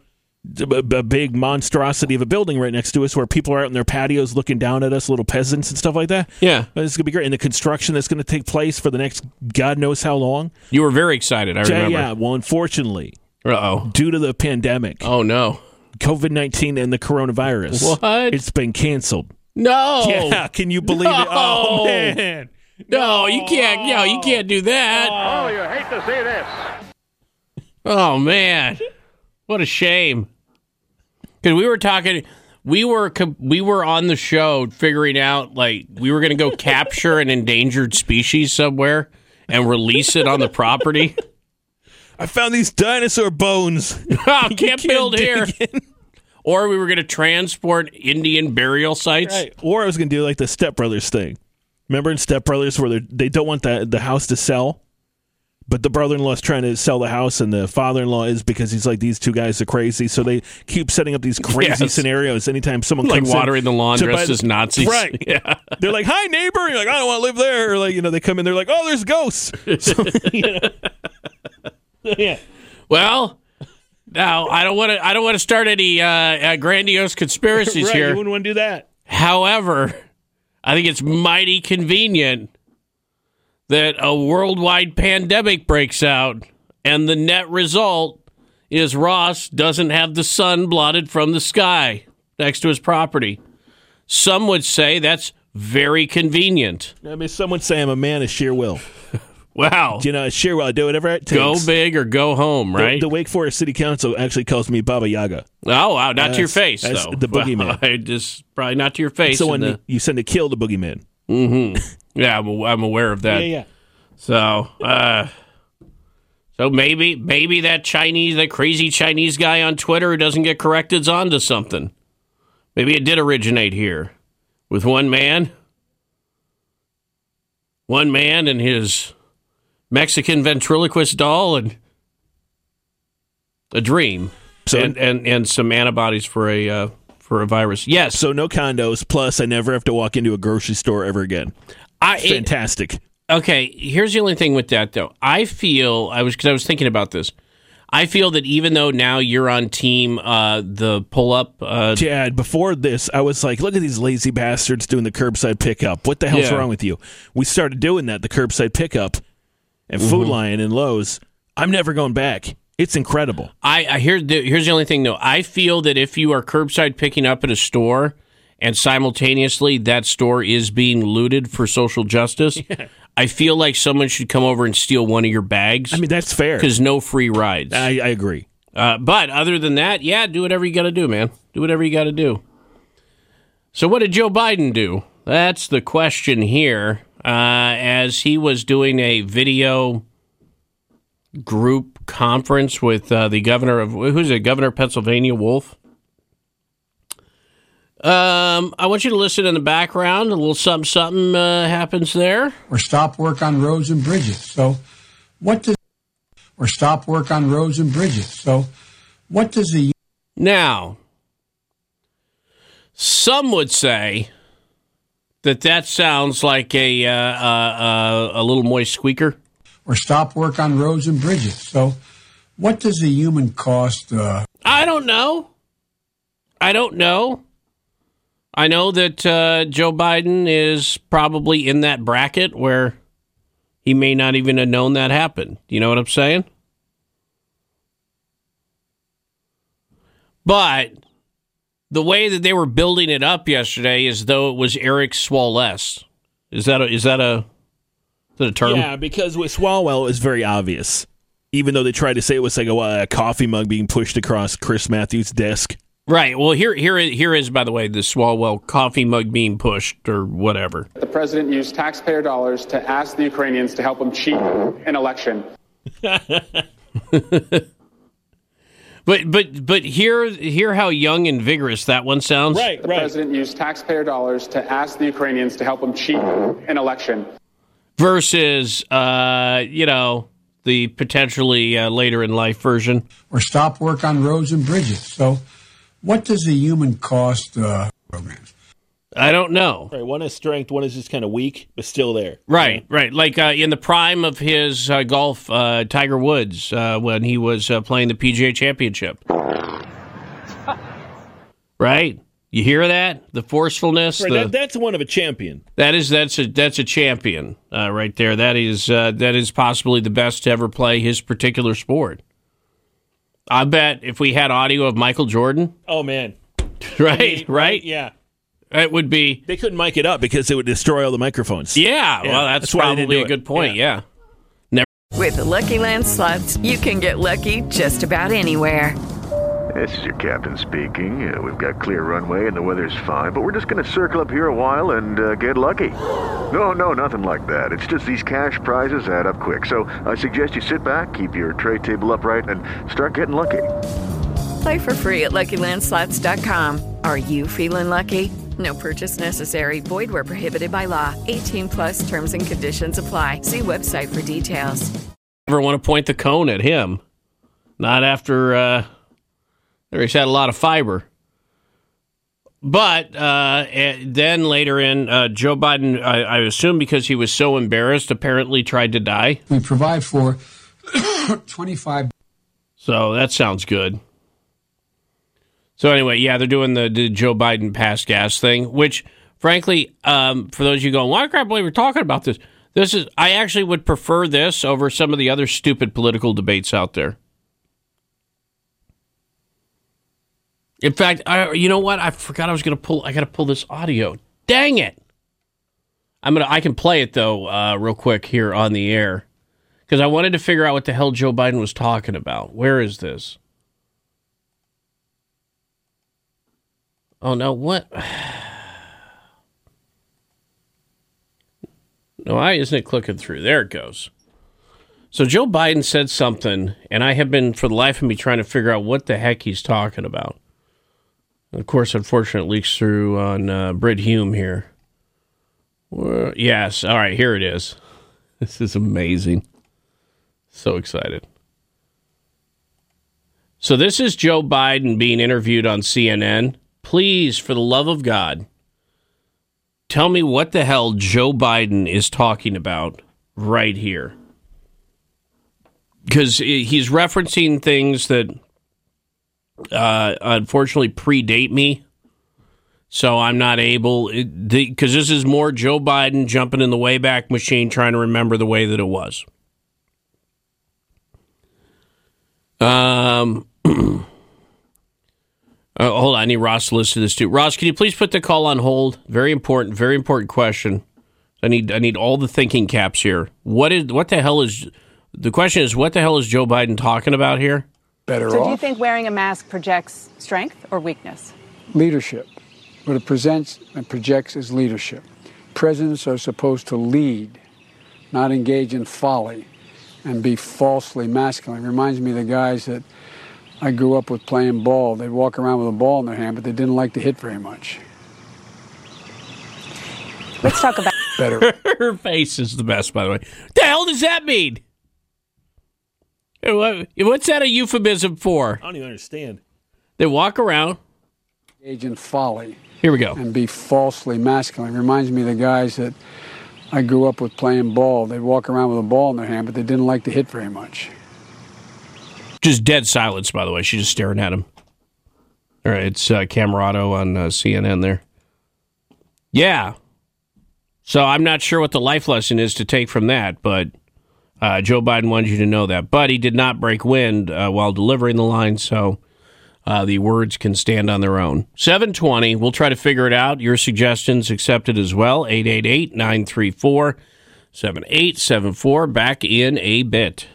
A, a big monstrosity of a building right next to us where people are out in their patios looking down at us, little peasants and stuff like that. Yeah. It's going to be great. And the construction that's going to take place for the next God knows how long. You were very excited. I Yeah, remember. yeah. Well, unfortunately, oh. due to the pandemic, Oh no. COVID 19 and the coronavirus, What? it's been canceled. No. Yeah, can you believe it? Oh, No. man. No, you can't. No, you can't do that. Oh. oh, you hate to see this. Oh man, what a shame. Because we were talking, we were co- we were on the show figuring out like we were going to go capture an endangered species somewhere and release it on the property. I found these dinosaur bones. Oh, can't build here. Or we were going to transport Indian burial sites. Right. Or I was going to do like the Step Brothers thing. Remember in Step Brothers where they're- don't want the, the house to sell? But the brother in law is trying to sell the house, and the father in law is because he's like, these two guys are crazy. So they keep setting up these crazy Yes. scenarios anytime someone Like comes in watering the lawn dressed as Nazis. Right. Yeah. They're like, hi, neighbor. And you're like, I don't want to live there. Or like, you know, they come in, they're like, oh, there's ghosts. So, you know. yeah. Well, now I don't want to. I don't want to start any uh, uh, grandiose conspiracies right. here. You wouldn't want to do that. However, I think it's mighty convenient that a worldwide pandemic breaks out, and the net result is Ross doesn't have the sun blotted from the sky next to his property. Some would say that's very convenient. I mean, some would say I'm a man of sheer will. Wow. You know. I do whatever it takes. Go big or go home, right? The, Wake Forest City Council actually calls me Baba Yaga. oh, wow. Not to your face, though. the boogeyman. I just probably not to your face. So when the- you send to kill the boogeyman. Mm-hmm. Yeah, I'm, I'm aware of that. Yeah, yeah. So, uh, so maybe maybe that Chinese, that crazy Chinese guy on Twitter who doesn't get corrected's onto something. Maybe it did originate here with one man, one man and his Mexican ventriloquist doll and a dream, So- and, and and some antibodies for a uh, for a virus. Yes. So no condos. Plus, I never have to walk into a grocery store ever again. I, it- Fantastic. Okay, here's the only thing with that though. I feel I was because I was thinking about this. I feel that even though now you're on team uh, the pull up, uh, Chad, before this, I was like, look at these lazy bastards doing the curbside pickup. What the hell's Yeah. wrong with you? We started doing that, the curbside pickup and Mm-hmm. Food Lion and Lowe's. I'm never going back. It's incredible. I, I hear the, here's the only thing though. I feel that if you are curbside picking up at a store and simultaneously that store is being looted for social justice, I feel like someone should come over and steal one of your bags. I mean, that's fair. because no free rides. I, I agree. Uh, but other than that, yeah, do whatever you got to do, man. Do whatever you got to do. So, what did Joe Biden do? That's the question here. Uh, as he was doing a video group conference with uh, the governor of who's it? Governor of Pennsylvania, Wolf. Um, I want you to listen in the background. A little something, something uh, happens there. or stop work on roads and bridges. So, what does or stop work on roads and bridges? So, what does the Now, some would say that that sounds like a uh, uh, a little moist squeaker. or stop work on roads and bridges? So, what does the human cost? Uh, I don't know. I don't know. I know that uh, Joe Biden is probably in that bracket where he may not even have known that happened. You know what I'm saying? But the way that they were building it up yesterday is though it was Eric Swaless. Is that a, is that a is that a term? Yeah, because with Swalwell, it's very obvious. Even though they tried to say it was like a, a coffee mug being pushed across Chris Matthews' desk. Right. Well, here here here is by the way the Swalwell coffee mug being pushed or whatever. The president used taxpayer dollars to ask the Ukrainians to help him cheat an election. But but but hear hear how young and vigorous that one sounds. Right, the president used taxpayer dollars to ask the Ukrainians to help him cheat an election. Versus, uh, you know, the potentially uh, later in life version. or stop work on roads and bridges? So, what does the human cost? Uh, programs? I don't know. Right, one is strength, one is just kind of weak, but still there. Right, right. Like uh, in the prime of his uh, golf, uh, Tiger Woods, uh, when he was uh, playing the PGA Championship. right. You hear that? The forcefulness. Right, the, that, that's one of a champion. That is that's a that's a champion uh, right there. That is uh, that is possibly the best to ever play his particular sport. I bet if we had audio of Michael Jordan, Oh man, right, I mean, right, yeah. It would be. They couldn't mic it up because it would destroy all the microphones. Yeah, well, that's, why probably a good point. Yeah. Never. With the Lucky Land slots, you can get lucky just about anywhere. This is your captain speaking. Uh, we've got clear runway and the weather's fine, but we're just going to circle up here a while and uh, get lucky. No, no, nothing like that. It's just these cash prizes add up quick. So I suggest you sit back, keep your tray table upright, and start getting lucky. Play for free at LuckyLandSlots.com. Are you feeling lucky? No purchase necessary. Void where prohibited by law. 18 plus terms and conditions apply. See website for details. Never want to point the cone at him. Not after uh, he's had a lot of fiber. But uh, eh, then later in, uh, Joe Biden, I, I assume because he was so embarrassed, apparently tried to die. We provide for 25 So that sounds good. So anyway, yeah, they're doing the, the Joe Biden pass gas thing, which, frankly, um, for those of you going, why can't believe we're talking about this? This is I actually would prefer this over some of the other stupid political debates out there. In fact, I, you know what? I forgot I was going to pull. I got to pull this audio. Dang it! I'm gonna. I can play it though, uh, real quick here on the air, because I wanted to figure out what the hell Joe Biden was talking about. Where is this? Oh no! What? No, why isn't it clicking through? There it goes. So Joe Biden said something, and I have been for the life of me trying to figure out what the heck he's talking about. Of course, unfortunately, it leaks through on uh, Brit Hume here. Well, yes. All right, here it is. This is amazing. So excited. So this is Joe Biden being interviewed on CNN. Please, for the love of God, tell me what the hell Joe Biden is talking about right here. Because he's referencing things that uh, unfortunately predate me. So I'm not able, because this is more Joe Biden jumping in the Wayback Machine trying to remember the way that it was. Um, uh, hold on, I need Ross to listen to this too. Ross, can you please put the call on hold? Very important, very important question. I need I need all the thinking caps here. What is what the hell is the question is what the hell is Joe Biden talking about here? better So, do you think wearing a mask projects strength or weakness? leadership. What it presents and projects is leadership. Presidents are supposed to lead, not engage in folly and be falsely masculine. Reminds me of the guys that I grew up with playing ball. They'd walk around with a ball in their hand, but they didn't like to hit very much. Let's talk about Better. Her face is the best, by the way. The hell does that mean? What's that a euphemism for? I don't even understand. They walk around. Engage in folly. Here we go. And be falsely masculine. Reminds me of the guys that I grew up with playing ball. They'd walk around with a ball in their hand, but they didn't like to hit very much. Just dead silence, by the way. She's just staring at him. All right, it's uh, Camerado on uh, CNN there. Yeah. So I'm not sure what the life lesson is to take from that, but uh, Joe Biden wanted you to know that. But he did not break wind uh, while delivering the line, so uh, the words can stand on their own. 720, we'll try to figure it out. Your suggestions accepted as well. 888 934 7874. Back in a bit.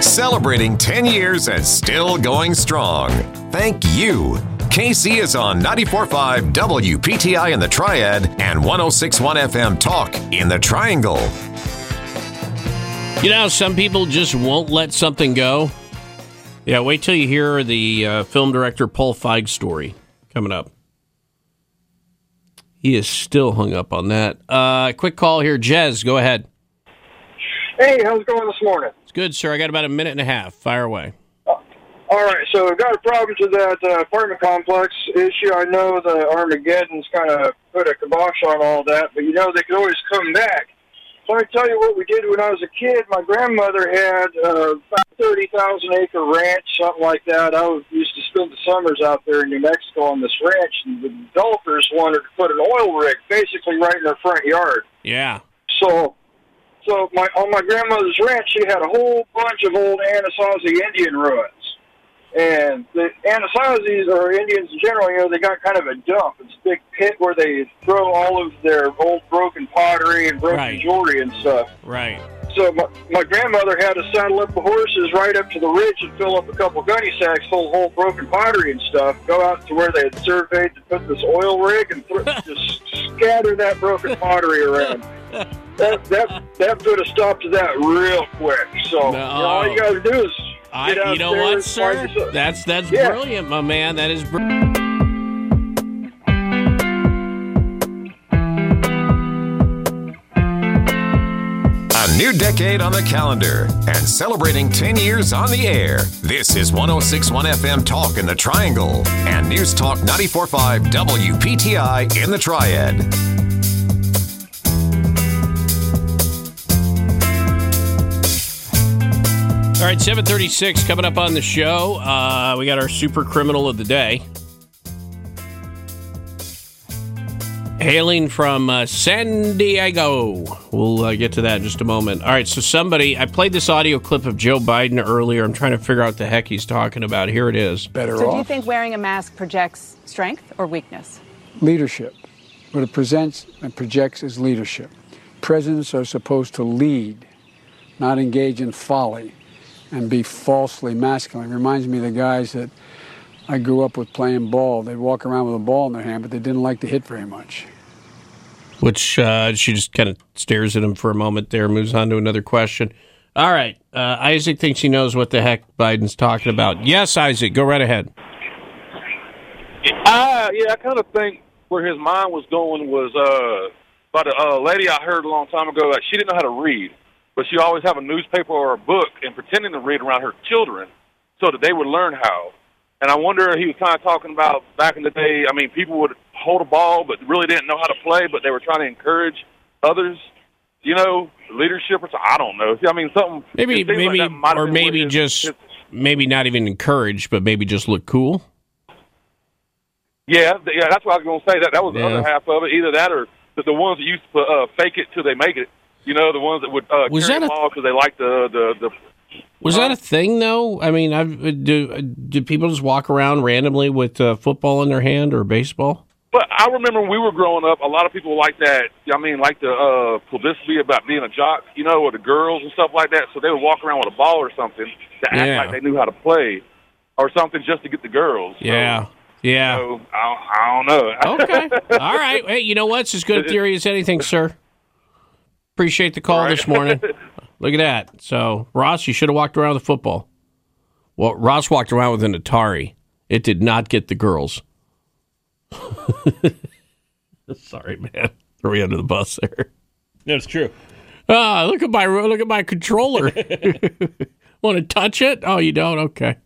Celebrating 10 years and still going strong. Thank you. KC is on 94.5 WPTI in the Triad and 106.1 FM Talk in the Triangle. You know, some people just won't let something go. Yeah, wait till you hear the uh, film director Paul Feig story coming up. He is still hung up on that. Uh, quick call here, Jez. Go ahead. Hey, how's it going this morning? It's good, sir. I got about a minute and a half. Fire away. All right, so I've got a problem to that uh, apartment complex issue. I know the Armageddon's kind of put a kibosh on all that, but you know they can always come back. So I tell you what we did when I was a kid. My grandmother had uh, about thirty thousand acre ranch, something like that. I was, used to spend the summers out there in New Mexico on this ranch, and the developers wanted to put an oil rig basically right in their front yard. Yeah. So, so my on my grandmother's ranch, she had a whole bunch of old Anasazi Indian ruins. And the Anasazis or Indians in general, you know, they got kind of a dump. It's a big pit where they throw all of their old broken pottery and broken Right. jewelry and stuff. Right. So my, my grandmother had to saddle up the horses right up to the ridge and fill up a couple gunny sacks full of old broken pottery and stuff. Go out to where they had surveyed to put this oil rig and th- just scatter that broken pottery around. That that that put a stop to that real quick. So you know, all you got to do is I, you know what, sir? That's that's Yeah. brilliant, my man. That is br- A new decade on the calendar and celebrating 10 years on the air. This is 1061 FM Talk in the Triangle and News Talk 945 WPTI in the Triad. All right, 736 coming up on the show. Uh, we got our super criminal of the day. Hailing from uh, San Diego. We'll uh, get to that in just a moment. All right, so somebody, I played this audio clip of Joe Biden earlier. I'm trying to figure out what the heck he's talking about. Here it is. Better So do you think wearing a mask projects strength or weakness? Leadership. What it presents and projects is leadership. Presidents are supposed to lead, not engage in folly and be falsely masculine. Reminds me of the guys that I grew up with playing ball. They'd walk around with a ball in their hand, but they didn't like to hit very much. Which uh, she just kind of stares at him for a moment there, moves on to another question. All right, uh, Isaac thinks he knows what the heck Biden's talking about. Yes, Isaac, go right ahead. Uh, yeah, I kind of think where his mind was going was uh, about a uh, lady I heard a long time ago that she didn't know how to read, but she always have a newspaper or a book and pretending to read around her children so that they would learn how. And I wonder he was kind of talking about back in the day. I mean, people would hold a ball but really didn't know how to play, but they were trying to encourage others. You know, leadership or something. I don't know. I mean, something Maybe, like maybe, have or maybe his- just maybe not even encouraged, but maybe just look cool. Yeah, yeah, that's what I was going to say. That that was the other half of it. Either that or the, the ones that used to uh, fake it till they make it. You know, the ones that would uh, Was carry that the a- ball because they like the the the. Was that a thing though? I mean, I've, uh, do do people just walk around randomly with uh, football in their hand or baseball? But I remember when we were growing up, a lot of people like that. I mean, like the uh, publicity about being a jock, you know, or the girls and stuff like that. So they would walk around with a ball or something to act Yeah. like they knew how to play, or something just to get the girls. Yeah, yeah. So I, I don't know. Okay, all right. Hey, you know what? It's as good a theory as anything, sir. Appreciate the call Right. this morning. Look at that. So Ross, you should have walked around with a football. Well, Ross walked around with an Atari. It did not get the girls. Sorry, man. Throw me under the bus there. That's true. Ah, look at my look at my controller. Want to touch it? Oh, you don't? Okay.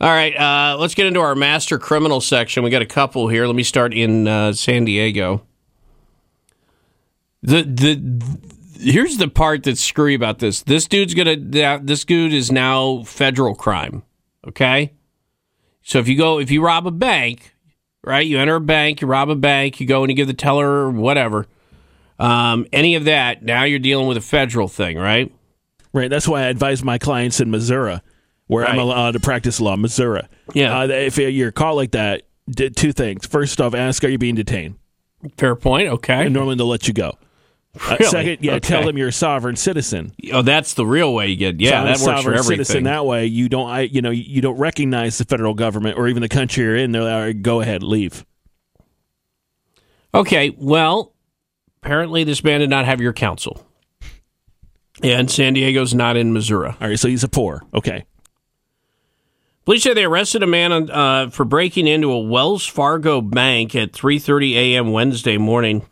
All right, uh, let's get into our master criminal section. We got a couple here. Let me start in uh, San Diego. The the here's the part that's screwy about this. This dude's gonna this dude is now federal crime. Okay, so if you go if you rob a bank, right? You enter a bank, you rob a bank, you go and you give the teller whatever. Um, any of that, now you're dealing with a federal thing, right? Right. That's why I advise my clients in Missouri, where I'm allowed to practice law. Missouri. Yeah. Uh, if you're caught like that, d- two things. First off, ask, are you being detained? Fair point. Okay. And normally they'll let you go. Uh, Really? second, yeah, tell them you're a sovereign citizen. Oh, that's the real way you get. Yeah, So I'm a that works for sovereign everything. Citizen. That way, you don't, I, you know, you don't recognize the federal government or even the country you're in. They're like, "All right, go ahead, leave. Okay, well, apparently this man did not have your counsel. And San Diego's not in Missouri. All right, so he's a poor. Okay. Police say they arrested a man on, uh, for breaking into a Wells Fargo bank at 3:30 a.m. Wednesday morning.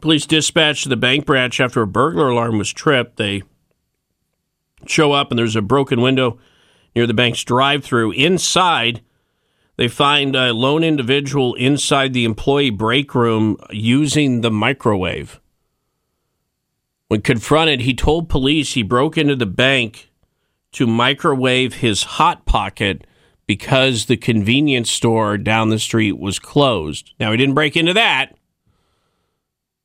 Police dispatched to the bank branch after a burglar alarm was tripped. They show up and there's a broken window near the bank's drive-through. Inside, they find a lone individual inside the employee break room using the microwave. When confronted, he told police he broke into the bank to microwave his hot pocket because the convenience store down the street was closed. Now he didn't break into that,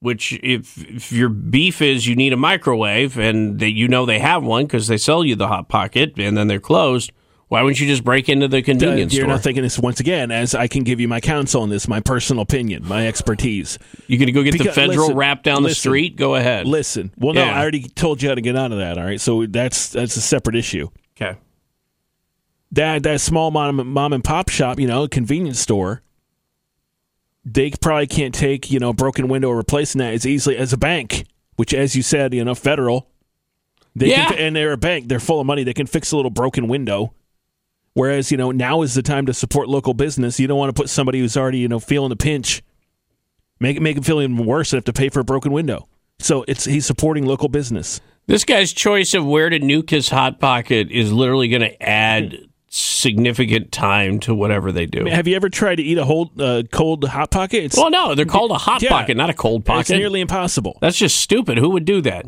which if if your beef is you need a microwave and that you know they have one because they sell you the hot pocket and then they're closed, why wouldn't you just break into the convenience store? You're store? not thinking this once again, as I can give you my counsel on this, my personal opinion, my expertise. You're gonna go get the federal listen, rap down the street? Go ahead. Listen. Well, no, Yeah. I already told you how to get out of that. All right, so that's that's a separate issue. Okay. That that small mom mom and pop shop, you know, convenience store. They probably can't take you know a broken window or replacing that as easily as a bank, which, as you said, you know, federal. They Yeah. can, and they're a bank. They're full of money. They can fix a little broken window. Whereas you know now is the time to support local business. You don't want to put somebody who's already you know feeling the pinch, make it make them feel even worse and have to pay for a broken window. So it's he's supporting local business. This guy's choice of where to nuke his hot pocket is literally going to add hmm. Significant time to whatever they do. Have you ever tried to eat a whole uh, cold hot pocket? It's, well, no, they're called a hot Yeah. pocket, not a cold pocket. It's nearly impossible. That's just stupid. Who would do that?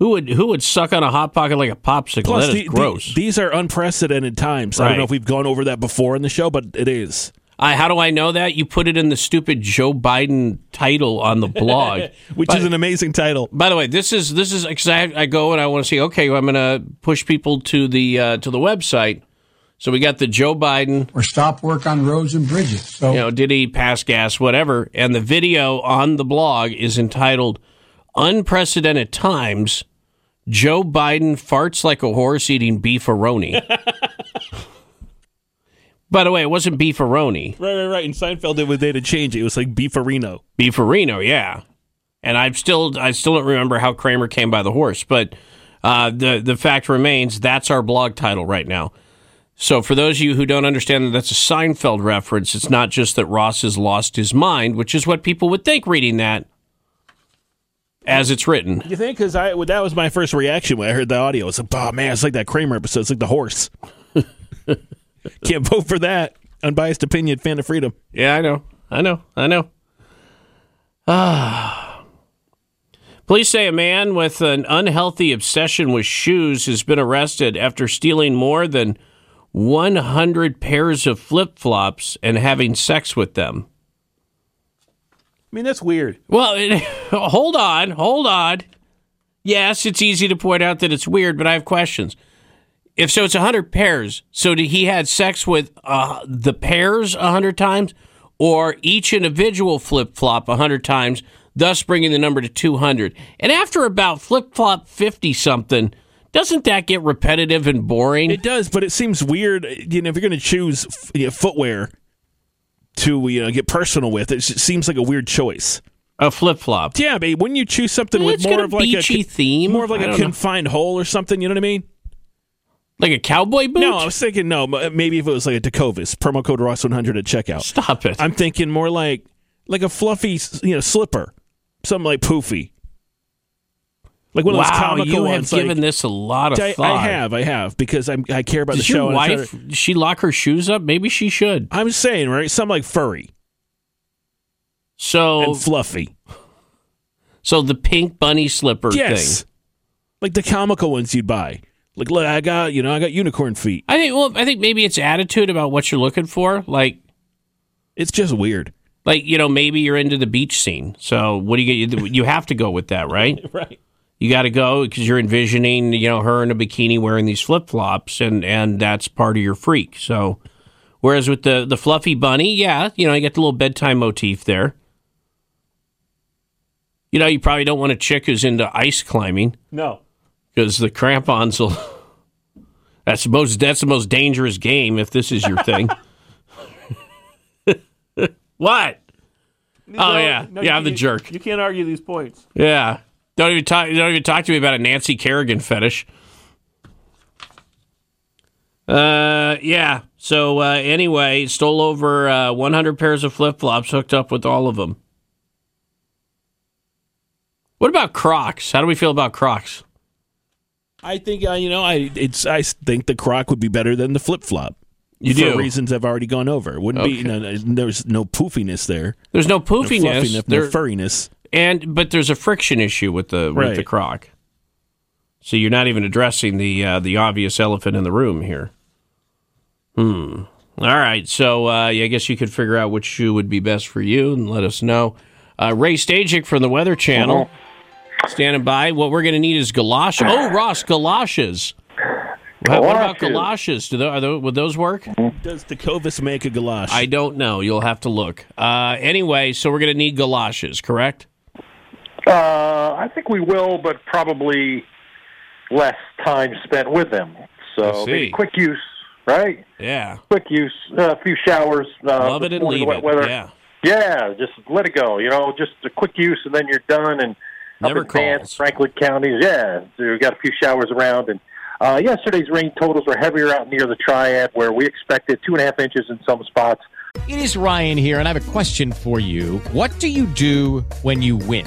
Who would who would suck on a hot pocket like a popsicle? Plus, that is the- the- gross. these are unprecedented times. I don't know if we've gone over that before in the show, but it is. I, how do I know that? You put it in the stupid Joe Biden title on the blog, Which But- is an amazing title. By the way, this is this is because I, I go and I want to see. Okay, I'm going to push people to the uh, to the website. So we got the Joe Biden or stop work on roads and bridges. So you know, did he pass gas, whatever. And the video on the blog is entitled Unprecedented Times Joe Biden farts like a horse eating beefaroni. By the way, it wasn't beefaroni. Right, right, right. And Seinfeld did what they to change it. It was like beefarino. Beefarino, yeah. And I'm still I still don't remember how Kramer came by the horse, but uh, the the fact remains that's our blog title right now. So for those of you who don't understand that that's a Seinfeld reference, it's not just that Ross has lost his mind, which is what people would think reading that as it's written. You think? Because I well, that was my first reaction when I heard the audio. It's like, oh man, it's like that Kramer episode. It's like the horse. Can't vote for that. Unbiased opinion, fan of freedom. Yeah, I know. I know. I know. Ah. Police say a man with an unhealthy obsession with shoes has been arrested after stealing more than 100 pairs of flip flops and having sex with them. I mean, that's weird. Well, it, hold on. Hold on. Yes, it's easy to point out that it's weird, but I have questions. If so, it's 100 pairs. So did he had sex with uh, the pairs 100 times or each individual flip flop 100 times, thus bringing the number to 200? And after about flip flop 50 something, doesn't that get repetitive and boring? It does, but it seems weird. You know, if you're going to choose you know, footwear to you know get personal with, it seems like a weird choice. A flip flop. Yeah, but wouldn't you choose something Well, with more of like beachy a theme. more of like I a don't know. confined hole or something? You know what I mean? Like a cowboy boot? No, I was thinking no. Maybe if it was like a Dakovis promo code Ross 100 at checkout. Stop it. I'm thinking more like like a fluffy, you know, slipper. something like poofy. Like one of those wow, comical you have ones. like- given this a lot of I, thought. I have, I have, because I'm, I care about Does the show. your and I try wife? to- she lock her shoes up? Maybe she should. I'm saying, right? Something like furry So and fluffy. So the pink bunny slipper Yes. thing. Like the comical ones you'd buy. Like, look, I got, you know, I got unicorn feet. I think. Well, I think maybe it's attitude about what you're looking for. Like, it's just weird. Like you know, maybe you're into the beach scene. So what do you get? You have to go with that, right? right. You got to go because you're envisioning, you know, her in a bikini wearing these flip flops, and and that's part of your freak. So, whereas with the the fluffy bunny, yeah, you know, you get the little bedtime motif there. You know, you probably don't want a chick who's into ice climbing No. Because the crampons will. That's the most. That's the most dangerous game if this is your thing. what? Oh yeah, yeah, I'm the jerk. You can't argue these points. Yeah. Don't even talk. Don't even talk to me about a Nancy Kerrigan fetish. Uh, yeah. So uh, anyway, stole over uh, 100 pairs of flip flops, hooked up with all of them. What about Crocs? How do we feel about Crocs? I think uh, you know, I it's I think the Croc would be better than the flip flop. You for do? reasons I've already gone over. It wouldn't be Okay. no, no, there's no poofiness there. There's no poofiness. no fluffiness, no furriness. And but there's a friction issue with the with Right. the Croc. So you're not even addressing the uh, the obvious elephant in the room here. Hmm. All right. So uh, yeah, I guess you could figure out which shoe would be best for you and let us know. Uh, Ray Stajic from the Weather Channel, standing by. What we're going to need is galoshes. Oh, Ross, galoshes. What, what about galoshes? Do those, are those, would those work? Does the Covis make a galosh? I don't know. You'll have to look. Uh, anyway, so we're going to need galoshes, correct? Uh, I think we will, but probably less time spent with them. So maybe quick use, right? Yeah. Quick use, uh, a few showers. Uh, Love it and the leave wet it. Weather. Yeah. Yeah, just let it go. You know, just a quick use, and then you're done. And Never up in Vance, Franklin counties, yeah, so we got a few showers around. And uh, yesterday's rain totals were heavier out near the Triad, where we expected two and a half inches in some spots. It is Ryan here, and I have a question for you. What do you do when you win?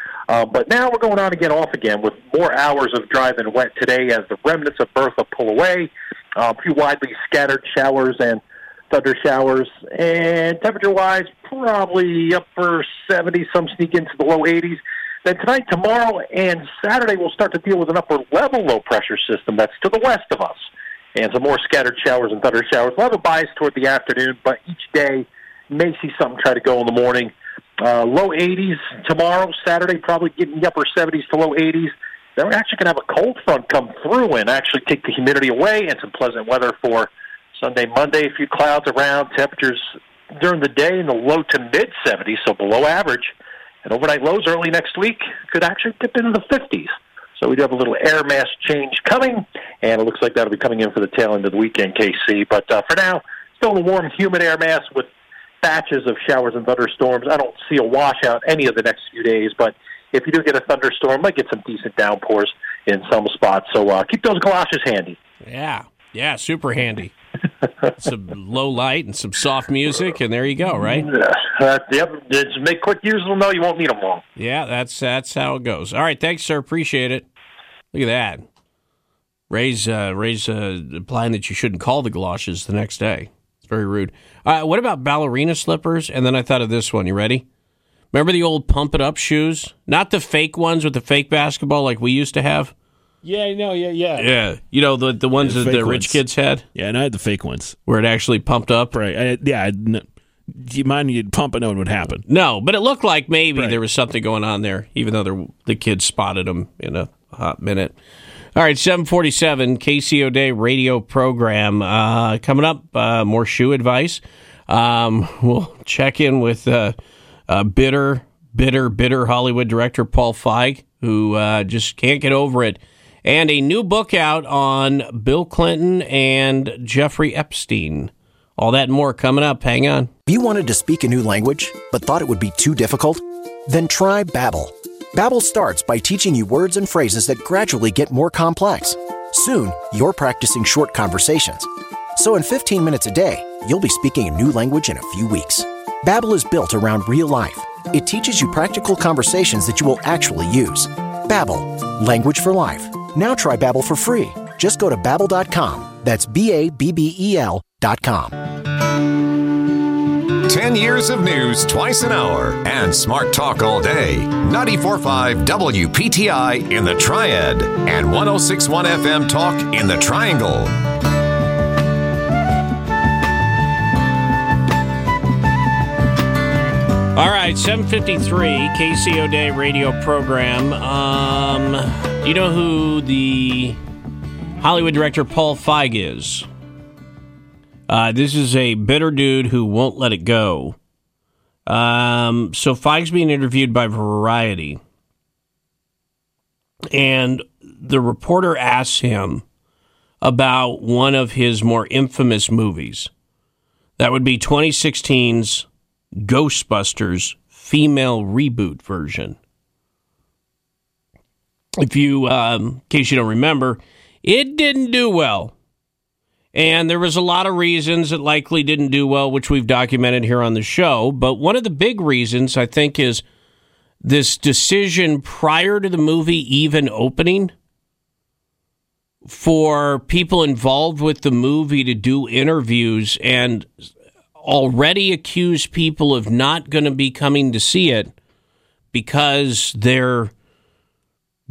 Uh, but now we're going on again, off again, with more hours of dry than wet today as the remnants of Bertha pull away. Uh, few widely scattered showers and thunder showers. And temperature-wise, probably upper 70s, some sneak into the low 80s. Then tonight, tomorrow, and Saturday, we'll start to deal with an upper level low pressure system that's to the west of us. And some more scattered showers and thunder showers. We'll have a bias toward the afternoon, but each day may see something try to go in the morning. Uh, low 80s tomorrow, Saturday, probably getting the upper 70s to low 80s. Then we're actually going to have a cold front come through and actually take the humidity away and some pleasant weather for Sunday, Monday. A few clouds around, temperatures during the day in the low to mid 70s, so below average. And overnight lows early next week could actually dip into the 50s. So we do have a little air mass change coming, and it looks like that'll be coming in for the tail end of the weekend, KC. But uh, for now, still a warm, humid air mass with batches of showers and thunderstorms. I don't see a washout any of the next few days, but if you do get a thunderstorm, might get some decent downpours in some spots. So uh, keep those galoshes handy. Yeah. Yeah. Super handy. some low light and some soft music, and there you go. Right. Uh, yep, just make quick use of them, though. You won't need them long. Yeah, that's that's how it goes. All right, thanks, sir. Appreciate it. Look at that. Ray's uh, Ray's uh, implying that you shouldn't call the galoshes the next day. It's very rude. Uh, what about ballerina slippers? And then I thought of this one. You ready? Remember the old pump it up shoes? Not the fake ones with the fake basketball like we used to have. Yeah, no, yeah, yeah. Yeah, you know the the ones The that the rich ones. kids had. Yeah, and I had the fake ones where it actually pumped up. Right. I, yeah. I, n- do you mind you'd pump and know what would happen? No, but it looked like maybe there was something going on there, even though there, the kids spotted them in a hot minute. All right, 747 KC O'Dea radio program. Uh, coming up, uh, more shoe advice. Um, we'll check in with uh, uh, bitter, bitter, bitter Hollywood director Paul Feig, who uh, just can't get over it. And a new book out on Bill Clinton and Jeffrey Epstein. All that and more coming up. Hang on. If you wanted to speak a new language but thought it would be too difficult? Then try Babbel. Babbel starts by teaching you words and phrases that gradually get more complex. Soon, you're practicing short conversations. So in 15 minutes a day, you'll be speaking a new language in a few weeks. Babbel is built around real life. It teaches you practical conversations that you will actually use. Babbel, language for life. Now try Babbel for free. Just go to babbel.com. That's B A B B E L dot com. 10 years of news twice an hour and smart talk all day. 94.5 WPTI in the Triad and 106.1 FM Talk in the Triangle. All right, 753 KC O'Dea radio program. Um, do you know who the Hollywood director Paul Feig is? Uh, this is a bitter dude who won't let it go. Um, so Feig's being interviewed by Variety, and the reporter asks him about one of his more infamous movies. That would be 2016's Ghostbusters female reboot version. If you, um, in case you don't remember, it didn't do well. And there was a lot of reasons it likely didn't do well, which we've documented here on the show. But one of the big reasons, I think, is this decision prior to the movie even opening for people involved with the movie to do interviews and already accuse people of not going to be coming to see it because they're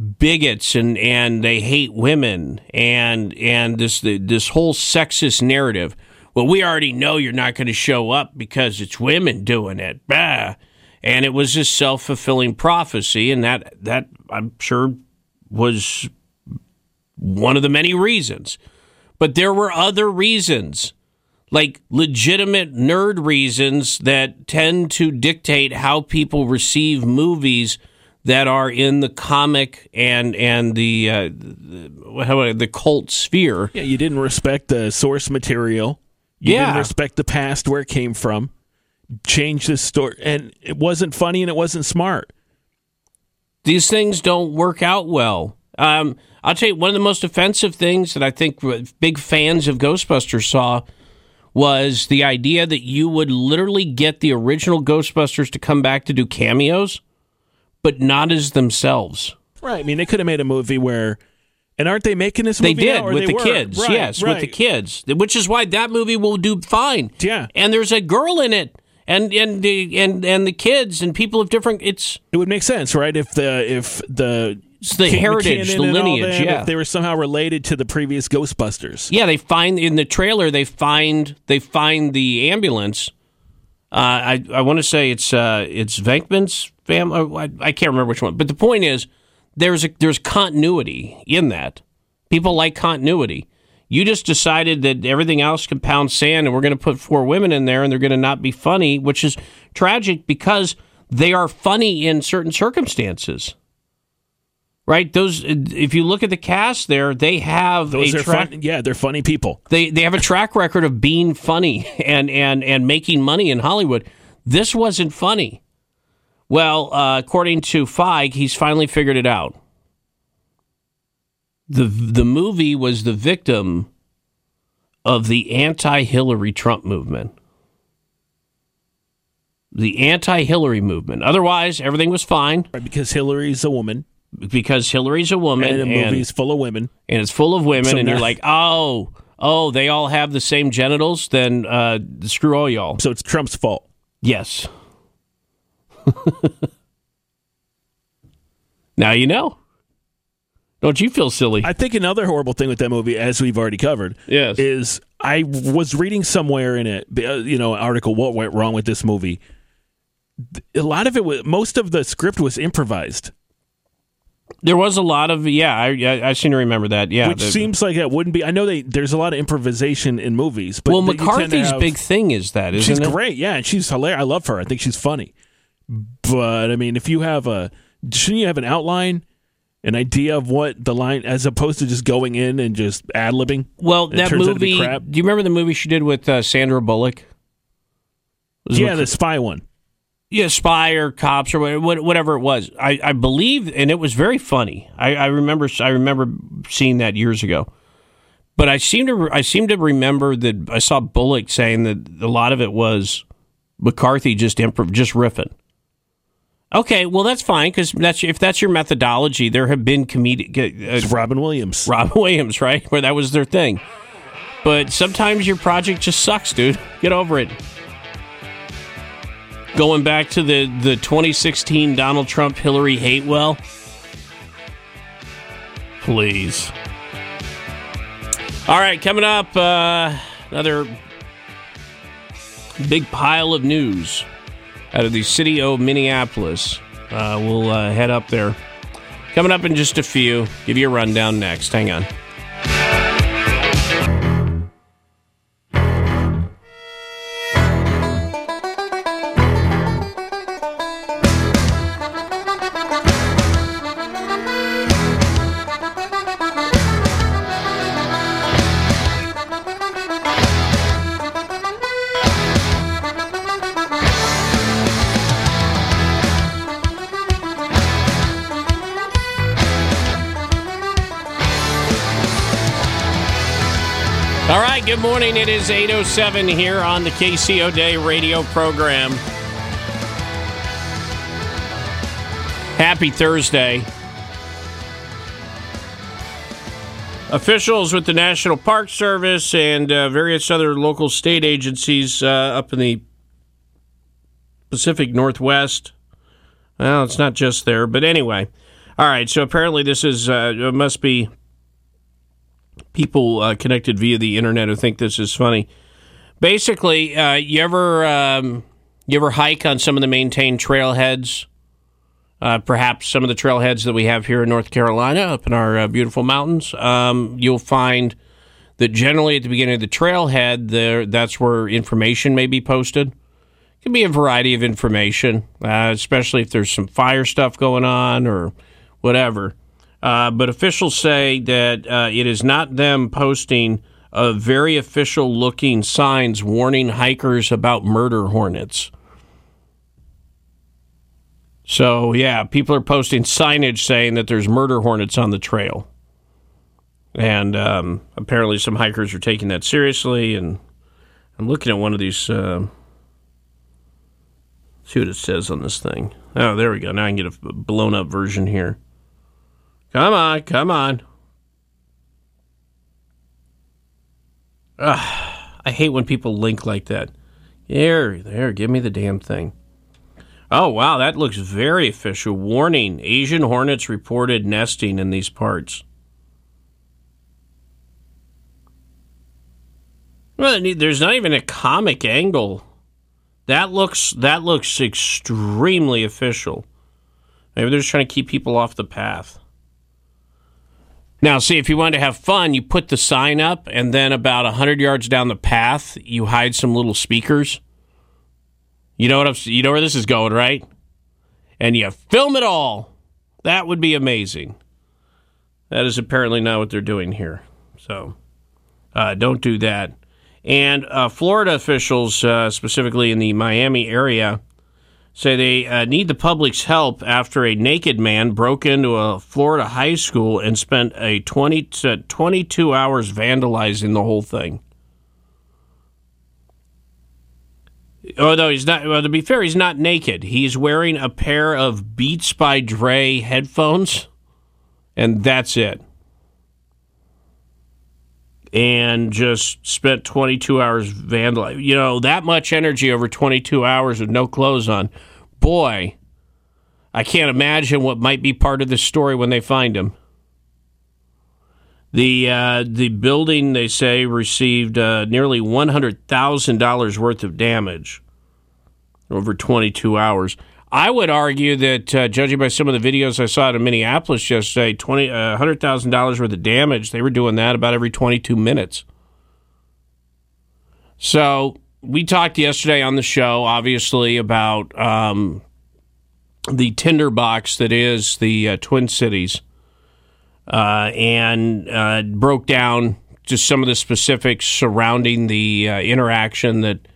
bigots and, and they hate women and and this this whole sexist narrative. Well, we already know you're not going to show up because it's women doing it. Bah. And it was a self fulfilling prophecy, and that that I'm sure was one of the many reasons. But there were other reasons, like legitimate nerd reasons that tend to dictate how people receive movies that are in the comic and and the uh, the, how, the cult sphere. Yeah, you didn't respect the source material. You Yeah. didn't respect the past where it came from. Change the story, and it wasn't funny and it wasn't smart. These things don't work out well. Um, I'll tell you one of the most offensive things that I think big fans of Ghostbusters saw was the idea that you would literally get the original Ghostbusters to come back to do cameos, but not as themselves. Right. I mean, they could have made a movie where, and aren't they making this movie? They did now, with they the were? kids. Right, yes, with the kids, which is why that movie will do fine. Yeah, and there's a girl in it, and and the and and the kids and people of different. It's It would make sense, right? If the if the It's the King heritage, the lineage, yeah. if they were somehow related to the previous Ghostbusters. yeah. They find in the trailer they find they find the ambulance. Uh, I I want to say it's uh, it's Venkman's family. Uh, I, I can't remember which one, but the point is there's a, there's continuity in that. People like continuity. You just decided that everything else can pound sand, and we're going to put four women in there, and they're going to not be funny, which is tragic because they are funny in certain circumstances. Right? Those, if you look at the cast there, they have Those a are track. fun. Yeah, they're funny people. They they have a track record of being funny and and and making money in Hollywood. This wasn't funny. Well, uh, according to Feig, he's finally figured it out. the The movie was the victim of the anti-Hillary Trump movement. The anti-Hillary movement. Otherwise, everything was fine. Right, because Hillary's a woman. Because Hillary's a woman, And the movie's full of women. and it's full of women, So and you're like, oh, oh, they all have the same genitals. Then uh, screw all y'all. So it's Trump's fault. Yes. now you know. Don't you feel silly? I think another horrible thing with that movie, as we've already covered, Yes. is I was reading somewhere in it, uh, you know, an article, what went wrong with this movie. A lot of it was, most of the script was improvised. There was a lot of yeah. I I, I seem to remember that. Yeah, which the- seems like it wouldn't be. I know they there's a lot of improvisation in movies, but well, that you tend to McCarthy's have- big thing is that, isn't she's it? great, yeah, and she's hilarious. I love her. I think she's funny. But I mean, if you have a, shouldn't you have an outline? An idea of what the line, as opposed to just going in and just ad libbing. Well, that movie. Do you remember the movie she did with uh, Sandra Bullock? Yeah, the spy one. Yeah, spy or cops or whatever it was. I, I believe, and it was very funny. I, I remember. I remember seeing that years ago. But I seem to. I seem to remember that I saw Bullock saying that a lot of it was McCarthy just improv, just riffing. Okay, well that's fine because that's if that's your methodology. There have been comedic. Uh, Robin Williams. Robin Williams, right? Where that was their thing. But sometimes your project just sucks, dude. Get over it going back to the, the 2016 Donald Trump Hillary hate well? Please. All right, coming up, uh, another big pile of news out of the city of Minneapolis. Uh, we'll uh, head up there. Coming up in just a few. Give you a rundown next. Hang on. Morning. It is 8.07 here on the KC O'Dea radio program. Happy Thursday. Officials with the National Park Service and uh, various other local state agencies uh, up in the Pacific Northwest. Well, it's not just there, but anyway. All right, so apparently this is uh, must be people uh, connected via the internet who think this is funny. Basically, uh, you ever um, you ever hike on some of the maintained trailheads? Uh, perhaps some of the trailheads that we have here in North Carolina, up in our uh, beautiful mountains. Um, you'll find that generally at the beginning of the trailhead, there that's where information may be posted. It can be a variety of information, uh, especially if there's some fire stuff going on or whatever. Uh, but officials say that uh, it is not them posting uh, very official looking signs warning hikers about murder hornets. So, yeah, people are posting signage saying that there's murder hornets on the trail. And um, apparently, some hikers are taking that seriously. And I'm looking at one of these. Uh, see what it says on this thing. Oh, there we go. Now I can get a blown up version here. Come on, come on. Ugh, I hate when people link like that. Here, there, give me the damn thing. Oh, wow, that looks very official. Warning Asian hornets reported nesting in these parts. Well, there's not even a comic angle. That looks that looks extremely official. Maybe they're just trying to keep people off the path. Now, see, if you want to have fun, you put the sign up, and then about 100 yards down the path, you hide some little speakers. You know what I'm, you know where this is going, right? And you film it all. That would be amazing. That is apparently not what they're doing here. So uh, don't do that. And uh, Florida officials, uh, specifically in the Miami area, say they uh, need the public's help after a naked man broke into a Florida high school and spent a 20 to 22 hours vandalizing the whole thing. Although he's not, well, to be fair, he's not naked. He's wearing a pair of Beats by Dre headphones, and that's it. And just spent 22 hours vandalizing. You know, that much energy over 22 hours with no clothes on. Boy, I can't imagine what might be part of the story when they find him. The uh, the building they say received uh, nearly one hundred thousand dollars worth of damage over twenty two hours. I would argue that, uh, judging by some of the videos I saw in Minneapolis yesterday, twenty uh, hundred thousand dollars worth of damage. They were doing that about every twenty two minutes. So we talked yesterday on the show, obviously, about um, the tinderbox that is the uh, Twin Cities uh, and uh, broke down just some of the specifics surrounding the uh, interaction that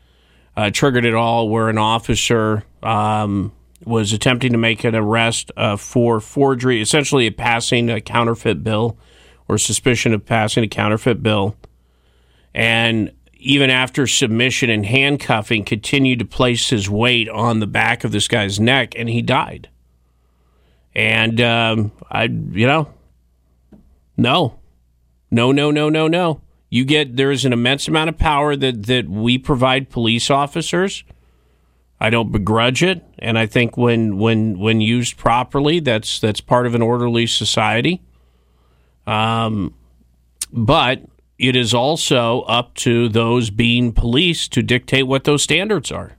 triggered it all, where an officer um, was attempting to make an arrest uh, for forgery, essentially passing a counterfeit bill or suspicion of passing a counterfeit bill. And even after submission and handcuffing, continued to place his weight on the back of this guy's neck, and he died. And um, I, you know, no, no, no, no, no, no. You get there is an immense amount of power that that we provide police officers. I don't begrudge it, and I think when when when used properly, that's that's part of an orderly society. Um, but it is also up to those being police to dictate what those standards are.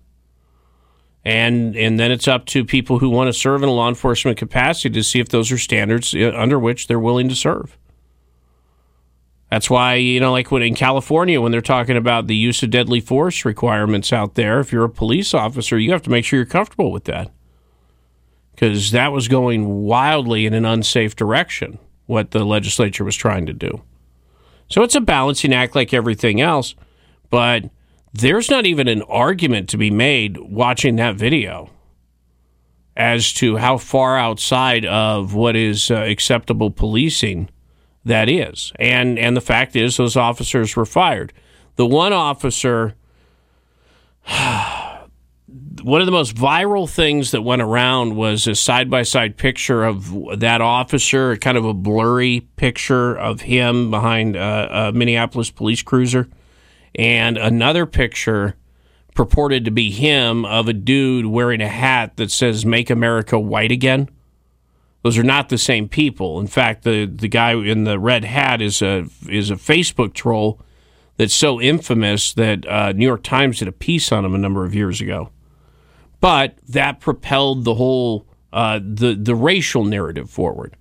And and then it's up to people who want to serve in a law enforcement capacity to see if those are standards uh, under which they're willing to serve. That's why, you know, like when in California, when they're talking about the use of deadly force requirements out there, if you're a police officer, you have to make sure you're comfortable with that. Because that was going wildly in an unsafe direction, what the legislature was trying to do. So it's a balancing act like everything else, but there's not even an argument to be made watching that video as to how far outside of what is uh, acceptable policing that is. And and the fact is those officers were fired. The one officer one of the most viral things that went around was a side by side picture of that officer, kind of a blurry picture of him behind a, a Minneapolis police cruiser, and another picture purported to be him of a dude wearing a hat that says "Make America White Again." Those are not the same people. In fact, the the guy in the red hat is a is a Facebook troll that's so infamous that uh, New York Times did a piece on him a number of years ago. But that propelled the whole uh, the the racial narrative forward,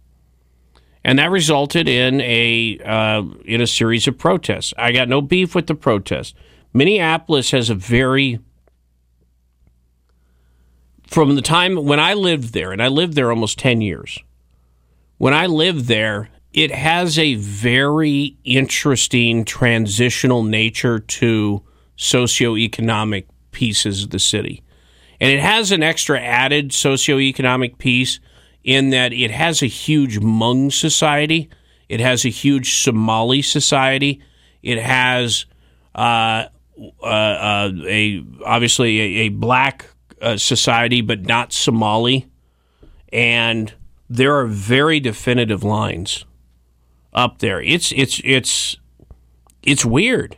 and that resulted in a uh, in a series of protests. I got no beef with the protests. Minneapolis has a very from the time when I lived there, and I lived there almost 10 years, when I lived there, it has a very interesting transitional nature to socioeconomic pieces of the city. And it has an extra added socioeconomic piece in that it has a huge Hmong society, it has a huge Somali society, it has uh, uh, uh, a obviously a, a black uh, society, but not Somali. And there are very definitive lines up there. It's it's it's it's weird.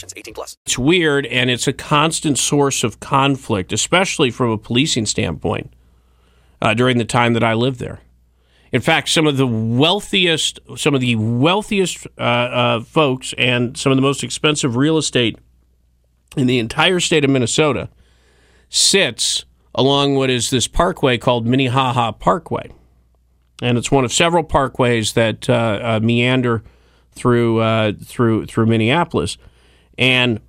18 plus. It's weird, and it's a constant source of conflict, especially from a policing standpoint uh, during the time that I lived there. In fact, some of the wealthiest, some of the wealthiest uh, uh, folks, and some of the most expensive real estate in the entire state of Minnesota sits along what is this parkway called Minnehaha Parkway. And it's one of several parkways that uh, uh, meander through uh, through through Minneapolis, and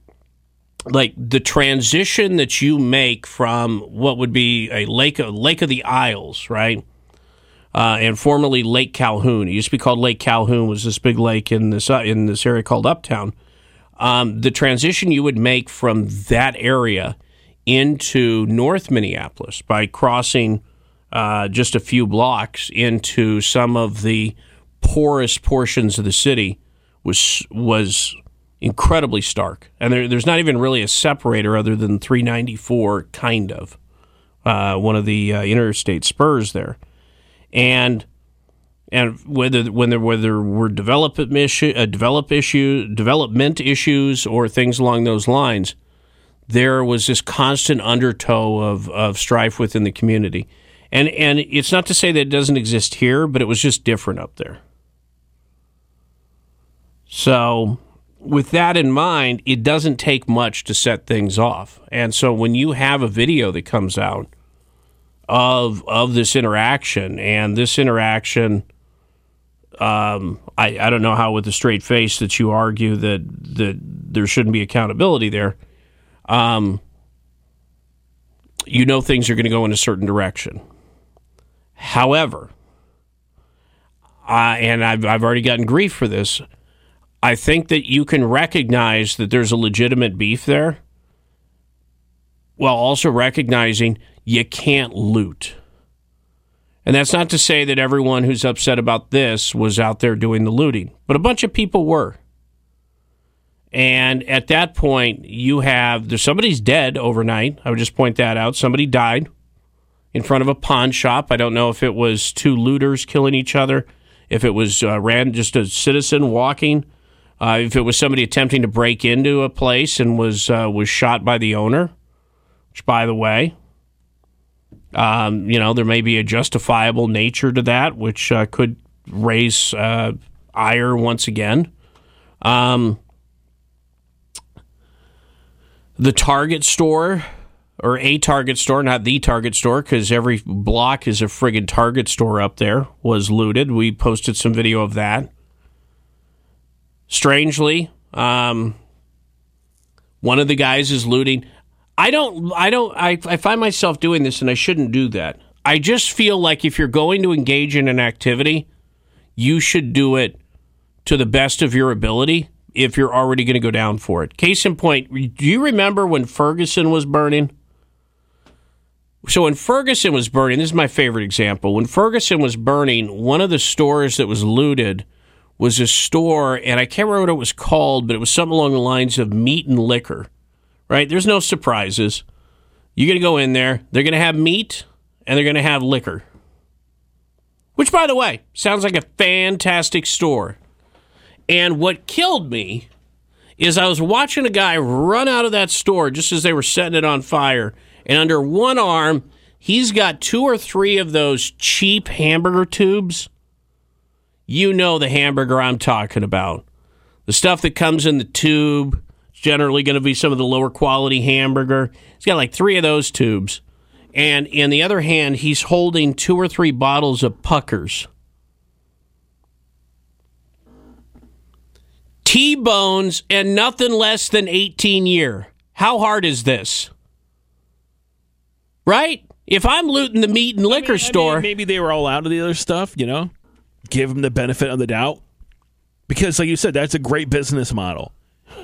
like the transition that you make from what would be a lake of Lake of the Isles, right, uh, and formerly Lake Calhoun. It used to be called Lake Calhoun. Was this big lake in this uh, in this area called Uptown? Um, the transition you would make from that area into North Minneapolis by crossing uh, just a few blocks into some of the poorest portions of the city was was incredibly stark. And there, there's not even really a separator other than 394, kind of uh, one of the uh, interstate spurs there, and and whether when there whether were development issue, uh, develop issue, development issues or things along those lines there was this constant undertow of, of strife within the community. And, and it's not to say that it doesn't exist here, but it was just different up there. So, with that in mind, it doesn't take much to set things off. And so, when you have a video that comes out of of this interaction, and this interaction, um, I, I don't know how with a straight face that you argue that that there shouldn't be accountability there. Um, you know things are going to go in a certain direction. However, uh, and I've, I've already gotten grief for this. I think that you can recognize that there's a legitimate beef there while also recognizing you can't loot. And that's not to say that everyone who's upset about this was out there doing the looting, but a bunch of people were. And at that point, you have there's somebody's dead overnight. I would just point that out. Somebody died in front of a pawn shop. I don't know if it was two looters killing each other, if it was uh, ran just a citizen walking, uh, if it was somebody attempting to break into a place and was uh, was shot by the owner. Which, by the way, um, you know there may be a justifiable nature to that, which uh, could raise uh, ire once again. Um, the Target store or a Target store, not the Target store, because every block is a friggin' Target store up there, was looted. We posted some video of that. Strangely, um, one of the guys is looting. I don't, I don't, I, I find myself doing this and I shouldn't do that. I just feel like if you're going to engage in an activity, you should do it to the best of your ability if you're already going to go down for it. Case in point, do you remember when Ferguson was burning? So when Ferguson was burning, this is my favorite example. When Ferguson was burning, one of the stores that was looted was a store, and I can't remember what it was called, but it was something along the lines of meat and liquor. Right? There's no surprises. You're going to go in there, they're going to have meat, and they're going to have liquor. Which, by the way, sounds like a fantastic store. And what killed me is I was watching a guy run out of that store just as they were setting it on fire. And under one arm, he's got two or three of those cheap hamburger tubes. You know the hamburger I'm talking about. The stuff that comes in the tube. It's generally going to be some of the lower quality hamburger. He's got like three of those tubes. And in the other hand, he's holding two or three bottles of puckers. T bones and nothing less than 18 year. How hard is this? Right? If I'm looting the meat and liquor I mean, store, maybe they were all out of the other stuff, you know? Give them the benefit of the doubt. Because, like you said, that's a great business model.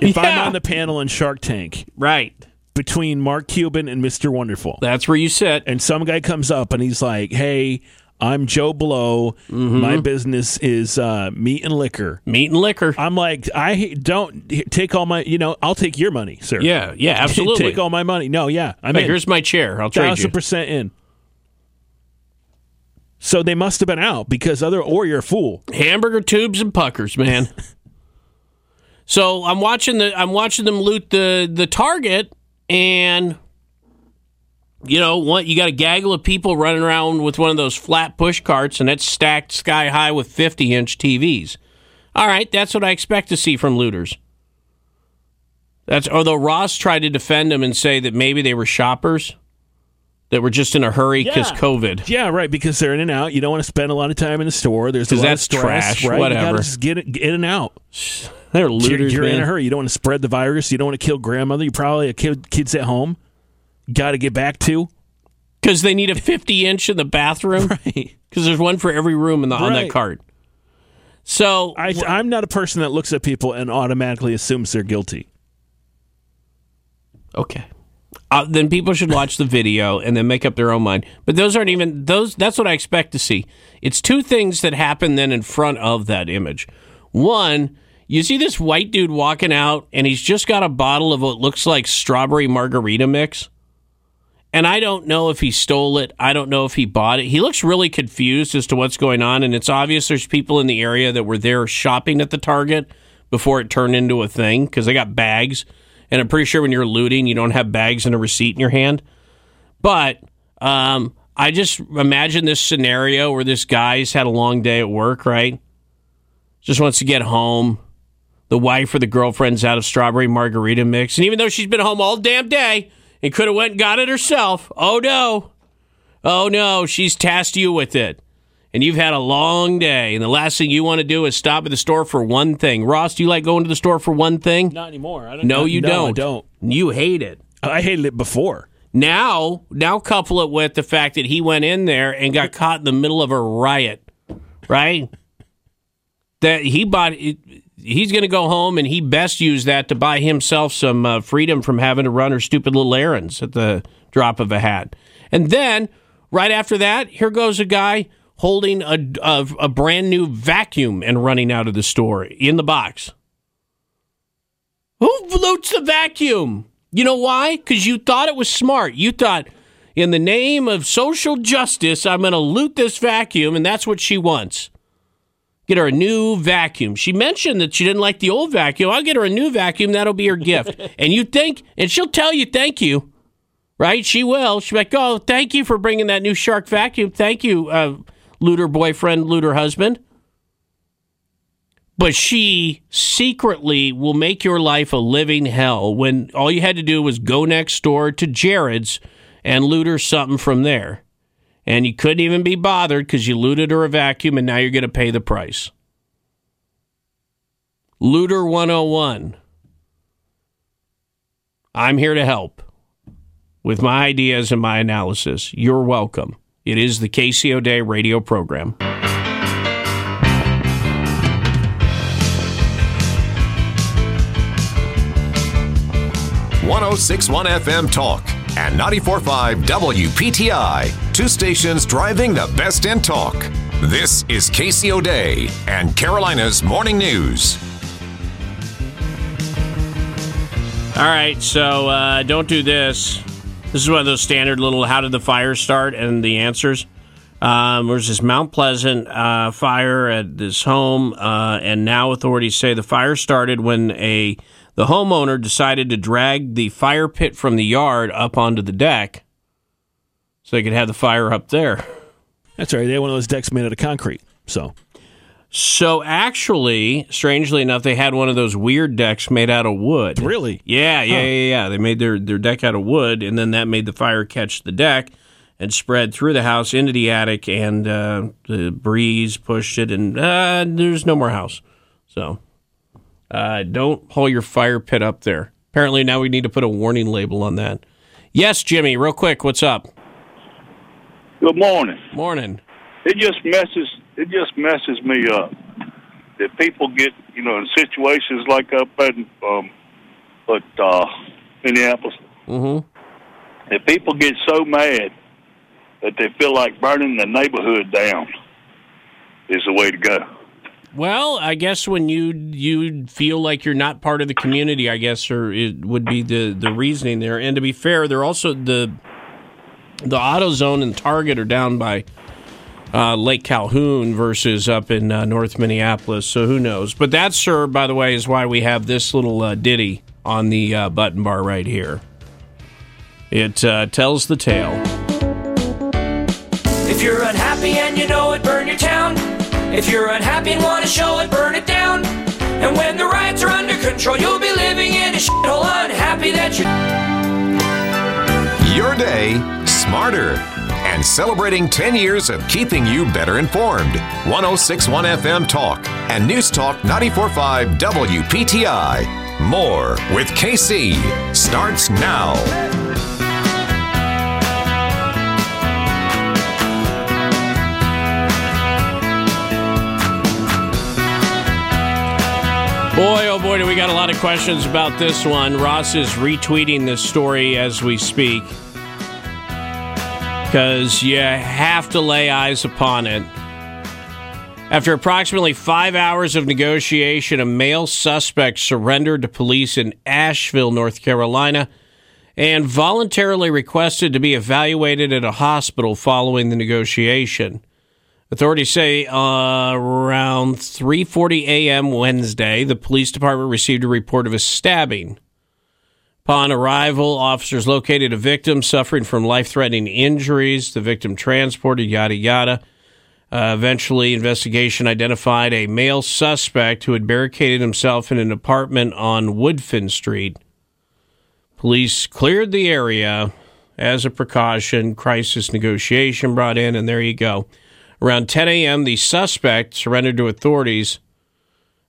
If I'm on the panel in Shark Tank, right, between Mark Cuban and Mr. Wonderful, that's where you sit. And some guy comes up and he's like, "Hey, I'm Joe Blow. My business is uh, meat and liquor. Mm-hmm. Meat and liquor." I'm like, I don't take all my. You know, I'll take your money, sir. Yeah, yeah, absolutely. take all my money. No, yeah, I'm Hey, here's my chair. I'll trade thousand you. percent in. So they must have been out because other, or you're a fool. hamburger tubes and puckers, man. so I'm watching the I'm watching them loot the the target, and you know what? You got a gaggle of people running around with one of those flat push carts, and it's stacked sky high with 50 inch TVs. All right, that's what I expect to see from looters. That's although Ross tried to defend them and say that maybe they were shoppers that were just in a hurry because Yeah. COVID. Yeah, right. Because they're in and out. You don't want to spend a lot of time in the store. There's a lot that's of stress, trash, right? Whatever. just get, it, in and out. They're You're, looters. you're in a hurry. You don't want to spread the virus. You don't want to kill grandmother. You probably have kid, kids at home. Got to get back to. Because they need a 50 inch in the bathroom. Right. Because there's one for every room in the, on that cart. So I, I'm not a person that looks at people and automatically assumes they're guilty. Okay. Uh, then people should watch the video and then make up their own mind. But those aren't even those. That's what I expect to see. It's two things that happen then in front of that image. One, you see this white dude walking out, and he's just got a bottle of what looks like strawberry margarita mix. And I don't know if he stole it. I don't know if he bought it. He looks really confused as to what's going on, and it's obvious there's people in the area that were there shopping at the Target before it turned into a thing because they got bags. And I'm pretty sure when you're looting, you don't have bags and a receipt in your hand. But um, I just imagine this scenario where this guy's had a long day at work, right? Just wants to get home, the wife or the girlfriend's out of strawberry margarita mix. And even though she's been home all damn day and could have went and got it herself, oh no, oh no, she's tasked you with it. And you've had a long day, and the last thing you want to do is stop at the store for one thing. Ross, do you like going to the store for one thing? Not anymore. I don't, No, you no, don't. I don't. You hate it. I hated it before. Now, now couple it with the fact that he went in there and got caught in the middle of a riot, right? that he bought. He's going to go home and he best use that to buy himself some uh, freedom from having to run her stupid little errands at the drop of a hat. And then right after that, here goes a guy holding a, a, a brand new vacuum and running out of the store in the box. Who loots the vacuum? You know why? Because you thought it was smart. You thought, in the name of social justice, I'm going to loot this vacuum, and that's what she wants. Get her a new vacuum. She mentioned that she didn't like the old vacuum. I'll get her a new vacuum. That'll be her gift. and you think, and she'll tell you thank you, right? She will. She'll be like, oh, thank you for bringing that new Shark vacuum. Thank you, uh, looter boyfriend, looter husband but she secretly will make your life a living hell when all you had to do was go next door to Jared's and loot her something from there. And you couldn't even be bothered because you looted her a vacuum and now you're going to pay the price. Looter 101. I'm here to help with my ideas and my analysis. You're welcome. It is the KC O'Dea radio program. 1061 FM Talk and 945 WPTI. Two stations driving the best in talk. This is KC O'Dea and Carolina's Morning News. All right, so uh, don't do this. This is one of those standard little how did the fire start and the answers. Um, there's this Mount Pleasant uh, fire at this home, uh, and now authorities say the fire started when a the homeowner decided to drag the fire pit from the yard up onto the deck so they could have the fire up there. That's right. They had one of those decks made out of concrete. So, So actually, strangely enough, they had one of those weird decks made out of wood. Really? Yeah, yeah, Huh. yeah, yeah. They made their, their deck out of wood, and then that made the fire catch the deck and spread through the house into the attic, and uh, the breeze pushed it, and uh, there's no more house. So uh, don't haul your fire pit up there. Apparently, now we need to put a warning label on that. Yes, Jimmy, real quick, what's up? Good morning. Morning. It just messes. It just messes me up that people get you know in situations like up at um, at uh, Minneapolis. Mm-hmm. That people get so mad that they feel like burning the neighborhood down is the way to go. Well, I guess when you you feel like you're not part of the community, I guess, or it would be the the reasoning there. And to be fair, they're also the the AutoZone and Target are down by uh, Lake Calhoun versus up in uh, North Minneapolis. So who knows? But that, sir, by the way, is why we have this little uh, ditty on the uh, button bar right here. It uh, tells the tale. If you're unhappy and you know it, burn your town. If you're unhappy and want to show it, burn it down. And when the riots are under control, you'll be living in a shithole unhappy that you're Your day smarter and celebrating 10 years of keeping you better informed. 1061 FM Talk and News Talk 945 WPTI. More with KC starts now. Boy, oh boy, do we got a lot of questions about this one. Ross is retweeting this story as we speak because you have to lay eyes upon it. After approximately five hours of negotiation, a male suspect surrendered to police in Asheville, North Carolina, and voluntarily requested to be evaluated at a hospital following the negotiation. Authorities say uh, around 3:40 a.m. Wednesday, the police department received a report of a stabbing. Upon arrival, officers located a victim suffering from life-threatening injuries. The victim transported, yada yada. Uh, eventually, investigation identified a male suspect who had barricaded himself in an apartment on Woodfin Street. Police cleared the area as a precaution. Crisis negotiation brought in, and there you go. Around 10 a.m., the suspect surrendered to authorities,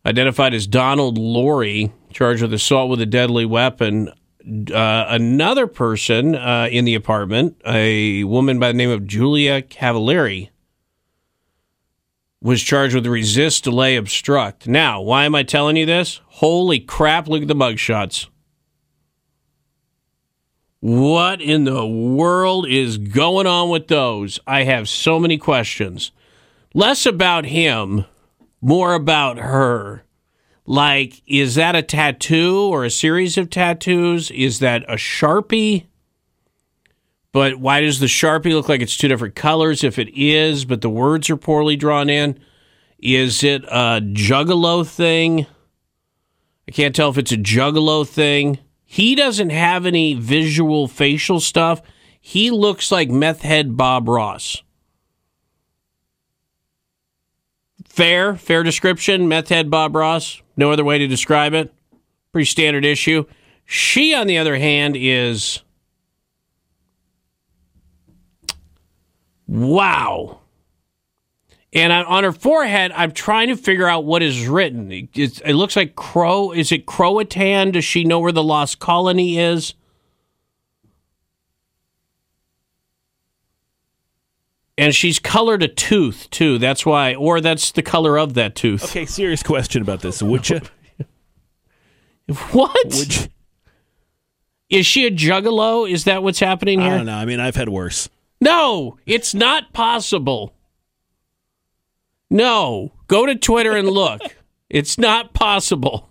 identified as Donald Laurie, charged with assault with a deadly weapon. Uh, another person uh, in the apartment, a woman by the name of Julia Cavalieri, was charged with resist, delay, obstruct. Now, why am I telling you this? Holy crap, look at the mugshots. What in the world is going on with those? I have so many questions. Less about him, more about her. Like, is that a tattoo or a series of tattoos? Is that a Sharpie? But why does the Sharpie look like it's two different colors if it is, but the words are poorly drawn in? Is it a juggalo thing? I can't tell if it's a juggalo thing. He doesn't have any visual facial stuff. He looks like meth head Bob Ross. Fair, fair description. Meth head Bob Ross. No other way to describe it. Pretty standard issue. She, on the other hand, is wow. And on her forehead, I'm trying to figure out what is written. It, it looks like Crow. Is it Croatan? Does she know where the lost colony is? And she's colored a tooth too. That's why, or that's the color of that tooth. Okay, serious question about this. Would you? what? Would you? Is she a juggalo? Is that what's happening here? I don't know. I mean, I've had worse. No, it's not possible. No, go to Twitter and look. it's not possible.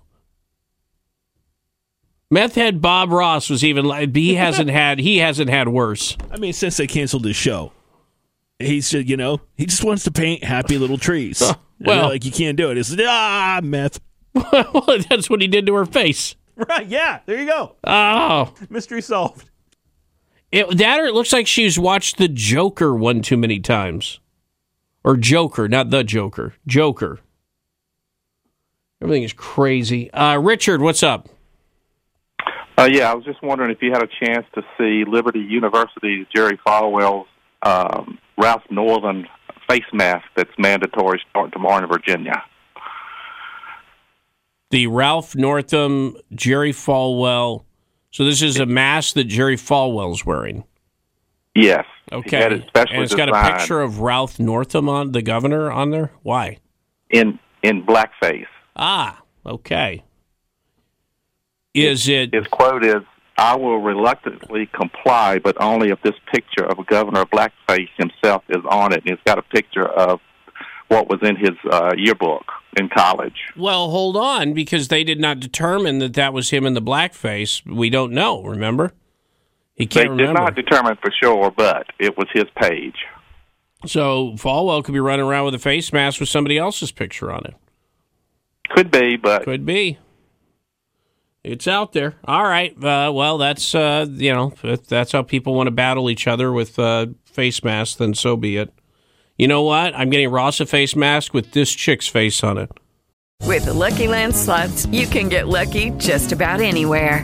Meth head Bob Ross was even like he hasn't had he hasn't had worse. I mean, since they canceled his show, he's just you know he just wants to paint happy little trees. well, well, like you can't do it. It's ah meth. well, that's what he did to her face. Right? Yeah. There you go. Oh, mystery solved. It, that or it looks like she's watched the Joker one too many times or Joker, not the Joker, Joker. Everything is crazy. Uh, Richard, what's up? Uh, yeah, I was just wondering if you had a chance to see Liberty University's Jerry Falwell's um, Ralph Northam face mask that's mandatory starting tomorrow in Virginia. The Ralph Northam, Jerry Falwell. So this is a mask that Jerry Falwell's wearing. Yes. Okay. Specially and it's got a picture of Ralph Northam on the governor on there. Why? in in blackface. Ah, okay. Is it? His quote is, "I will reluctantly comply, but only if this picture of a governor of blackface himself is on it." And it's got a picture of what was in his uh, yearbook in college. Well, hold on, because they did not determine that that was him in the blackface. We don't know. Remember, he can't did remember. not determine for sure, but it was his page. So Falwell could be running around with a face mask with somebody else's picture on it. Could be, but Could be. It's out there. All right. Uh, well, that's uh, you know, if that's how people want to battle each other with uh, face masks. Then so be it. You know what? I'm getting Ross a face mask with this chick's face on it. With the Lucky Land slots, you can get lucky just about anywhere.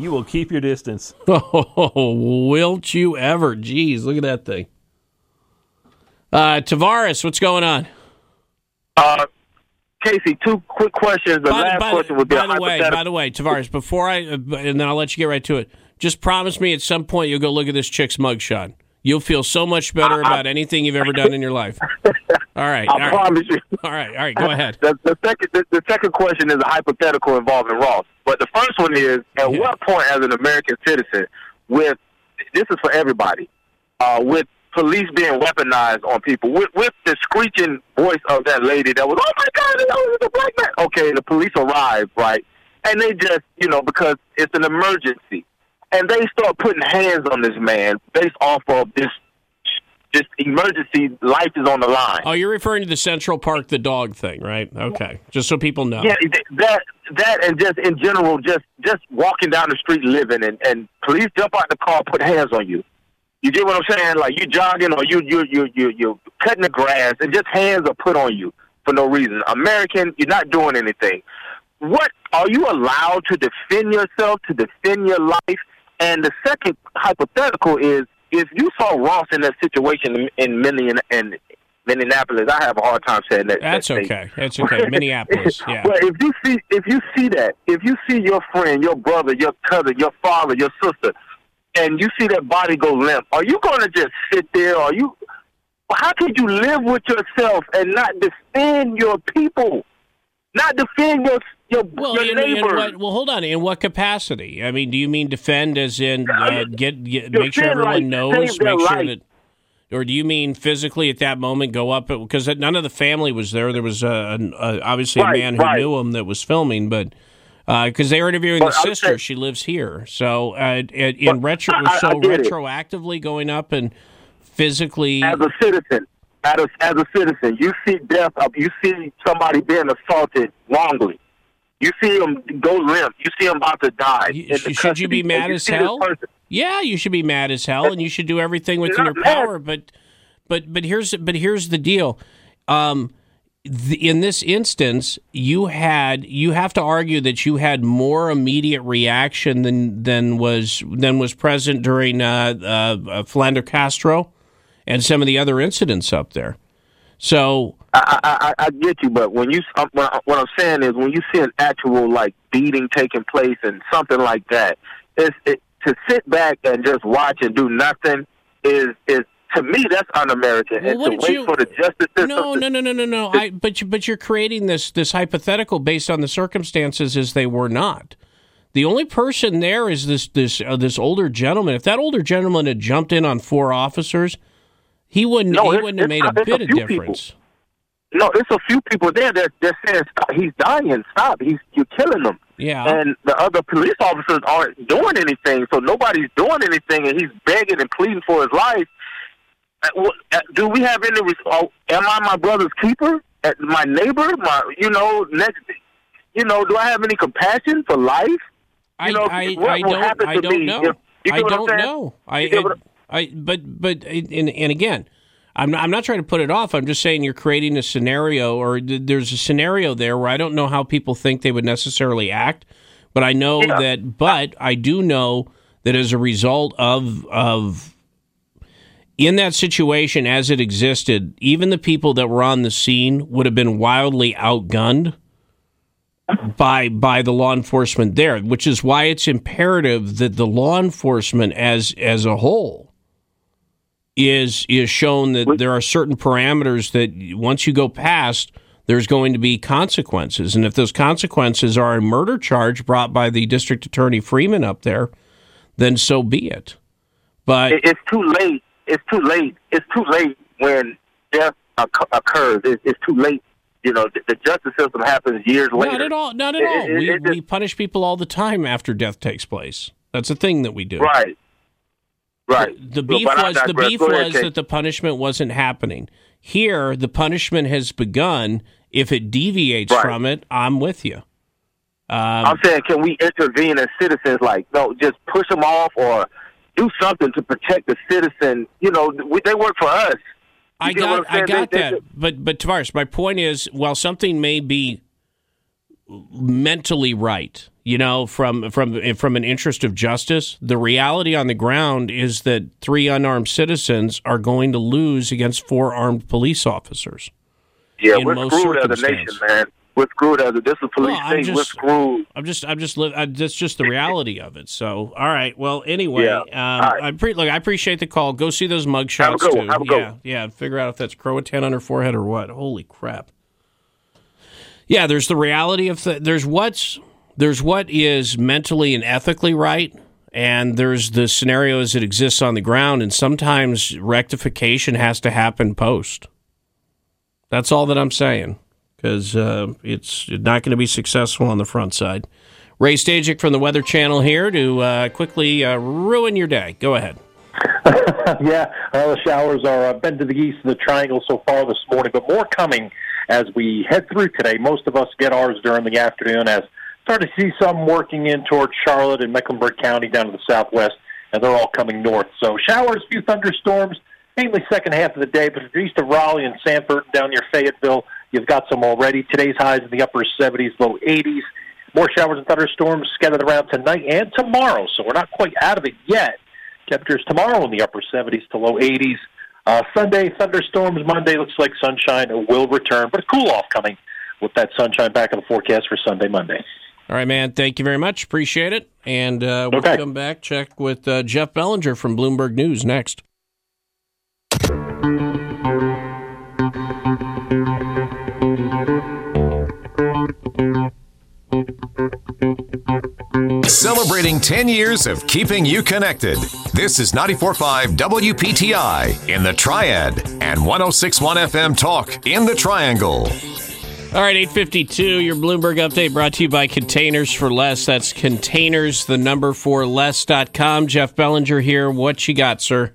You will keep your distance. Oh, wilt you ever? Jeez, look at that thing. Uh, Tavares, what's going on? Uh, Casey, two quick questions. The by, last by- question would be by a the way, by the way, Tavares, before I uh, and then I'll let you get right to it. Just promise me at some point you'll go look at this chick's mugshot. You'll feel so much better about anything you've ever done in your life. All right, I all right. promise you. All right, all right. Go ahead. The, the second, the, the second question is a hypothetical involving Ross. But the first one is: At what point, as an American citizen, with this is for everybody, uh, with police being weaponized on people with, with the screeching voice of that lady that was, oh my God, that was a black man. Okay, the police arrive, right? And they just, you know, because it's an emergency. And they start putting hands on this man based off of this this emergency. Life is on the line. Oh, you're referring to the Central Park the dog thing, right? Okay, just so people know. Yeah, that that and just in general, just just walking down the street, living, and and police jump out of the car, put hands on you. You get what I'm saying? Like you jogging or you you you you you cutting the grass, and just hands are put on you for no reason. American, you're not doing anything. What are you allowed to defend yourself, to defend your life? And the second hypothetical is if you saw Ross in that situation in, in Minneapolis, Minneapolis, I have a hard time saying that. That's that okay. That's okay. Minneapolis. Yeah. But if you see if you see that, if you see your friend, your brother, your cousin, your father, your sister, and you see that body go limp, are you going to just sit there? Are you? How could you live with yourself and not defend your people, not defend your your, Well, your in, in what, well, hold on. In what capacity? I mean, do you mean defend as in uh, get, get make sure everyone like, knows, save make sure life. that, or do you mean physically at that moment go up because none of the family was there? There was uh, an, uh, obviously Right, a man who right. knew him that was filming, but. Because they were interviewing But the I'm sister, saying- she lives here. So, uh, in retro, I- I so it. retroactively going up and physically. as a citizen, as a, as a citizen, you see death. You see somebody being assaulted wrongly. You see him go limp. You see him about to die. the should you be mad you as hell? Yeah, you should be mad as hell, and you should do everything within your power. But, but, but here's but here's the deal. Um, the, in this instance, you had you have to argue that you had more immediate reaction than than was than was present during uh, uh, uh, Philando Castile and some of the other incidents up there. So I, I, I I get you, but when you um, what I- what I'm saying is when you see an actual like beating taking place and something like that, it's it, to sit back and just watch and do nothing is is to me that's un-American. Well, and to wait you- for the justice system. No, no, no, no, no, no. I, but you, but you're creating this this hypothetical based on the circumstances as they were not. The only person there is this this uh, this older gentleman. If that older gentleman had jumped in on four officers, he wouldn't No, he wouldn't have made a it's a bit of difference. people. No, it's a few people there that that saying stop. He's dying. Stop. He's you're killing him. Yeah. And the other police officers aren't doing anything, so nobody's doing anything, and he's begging and pleading for his life. Uh, uh, Do we have any? Oh, am I my brother's keeper? Uh, My neighbor? My you know next? You know, do I have any compassion for life? You I, know, I, what I don't I don't me know. you I get what I'm don't know. I, I, I but but and and again, I'm not, I'm not trying to put it off. I'm just saying you're creating a scenario, or th- there's a scenario there where I don't know how people think they would necessarily act, but I know Yeah. that. But I do know that as a result of of in that situation as it existed, even the people that were on the scene would have been wildly outgunned by by the law enforcement there, which is why it's imperative that the law enforcement as as a whole is is shown that there are certain parameters that once you go past there's going to be consequences and if those consequences are a murder charge brought by the district attorney Freeman up there then so be it but it's too late. It's too late. It's too late when death occurs. It's too late. You know, the, justice system happens years later. not at all not at all it- we, it we punish people all the time after death takes place that's a thing that we do Right. Right. The So, beef was the beef was that the punishment wasn't happening. Here, the punishment has begun. If it deviates Right. from it, I'm with you. Um, I'm saying, can we intervene as citizens? Like, no, just push them off or do something to protect the citizen. You know, we, they work for us. You I got I got They- they- that, but but Tavares, my point is, while something may be mentally right, you know, from from from an interest of justice, the reality on the ground is that three unarmed citizens are going to lose against four armed police officers. Yeah, we're screwed as a nation, man. We're screwed as a this is police Well, state. We're screwed. I'm just, I'm just, li- uh, that's just the reality of it. So, all right. Well, anyway, Yeah. um, right. I pre- look, I appreciate the call. Go see those mug shots too. Yeah, one. yeah. Figure out if that's Croatan on her forehead or what. Holy crap. Yeah, there's the reality of the, there's what's there's what is mentally and ethically right, and there's the scenarios that exist on the ground, and sometimes rectification has to happen post. That's all that I'm saying because uh, it's not going to be successful on the front side. Ray Stajic from the Weather Channel here to uh, quickly uh, ruin your day. Go ahead. yeah, the showers are uh, bent to the east of the triangle so far this morning, but more coming as we head through today. Most of us get ours during the afternoon as start to see some working in towards Charlotte and Mecklenburg County down to the southwest, and they're all coming north. So showers, few thunderstorms, mainly second half of the day, but east of Raleigh and Sanford down near Fayetteville, you've got some already. Today's highs in the upper 70s, low 80s. More showers and thunderstorms scattered around tonight and tomorrow, so we're not quite out of it yet. Temperatures tomorrow in the upper 70s to low 80s. Uh, Sunday, thunderstorms. Monday looks like sunshine will return, but a cool off coming with that sunshine back in the forecast for Sunday, Monday. All right, man. Thank you very much. Appreciate it. And uh, we'll Okay. come back, check with uh, Jeff Bellinger from Bloomberg News next. Celebrating 10 years of keeping you connected. This is 94.5 WPTI in the Triad and 106.1 FM Talk in the Triangle. All right, 852, your Bloomberg update brought to you by Containers for Less. That's containers, the number for less.com. Jeff Bellinger here. What you got, sir?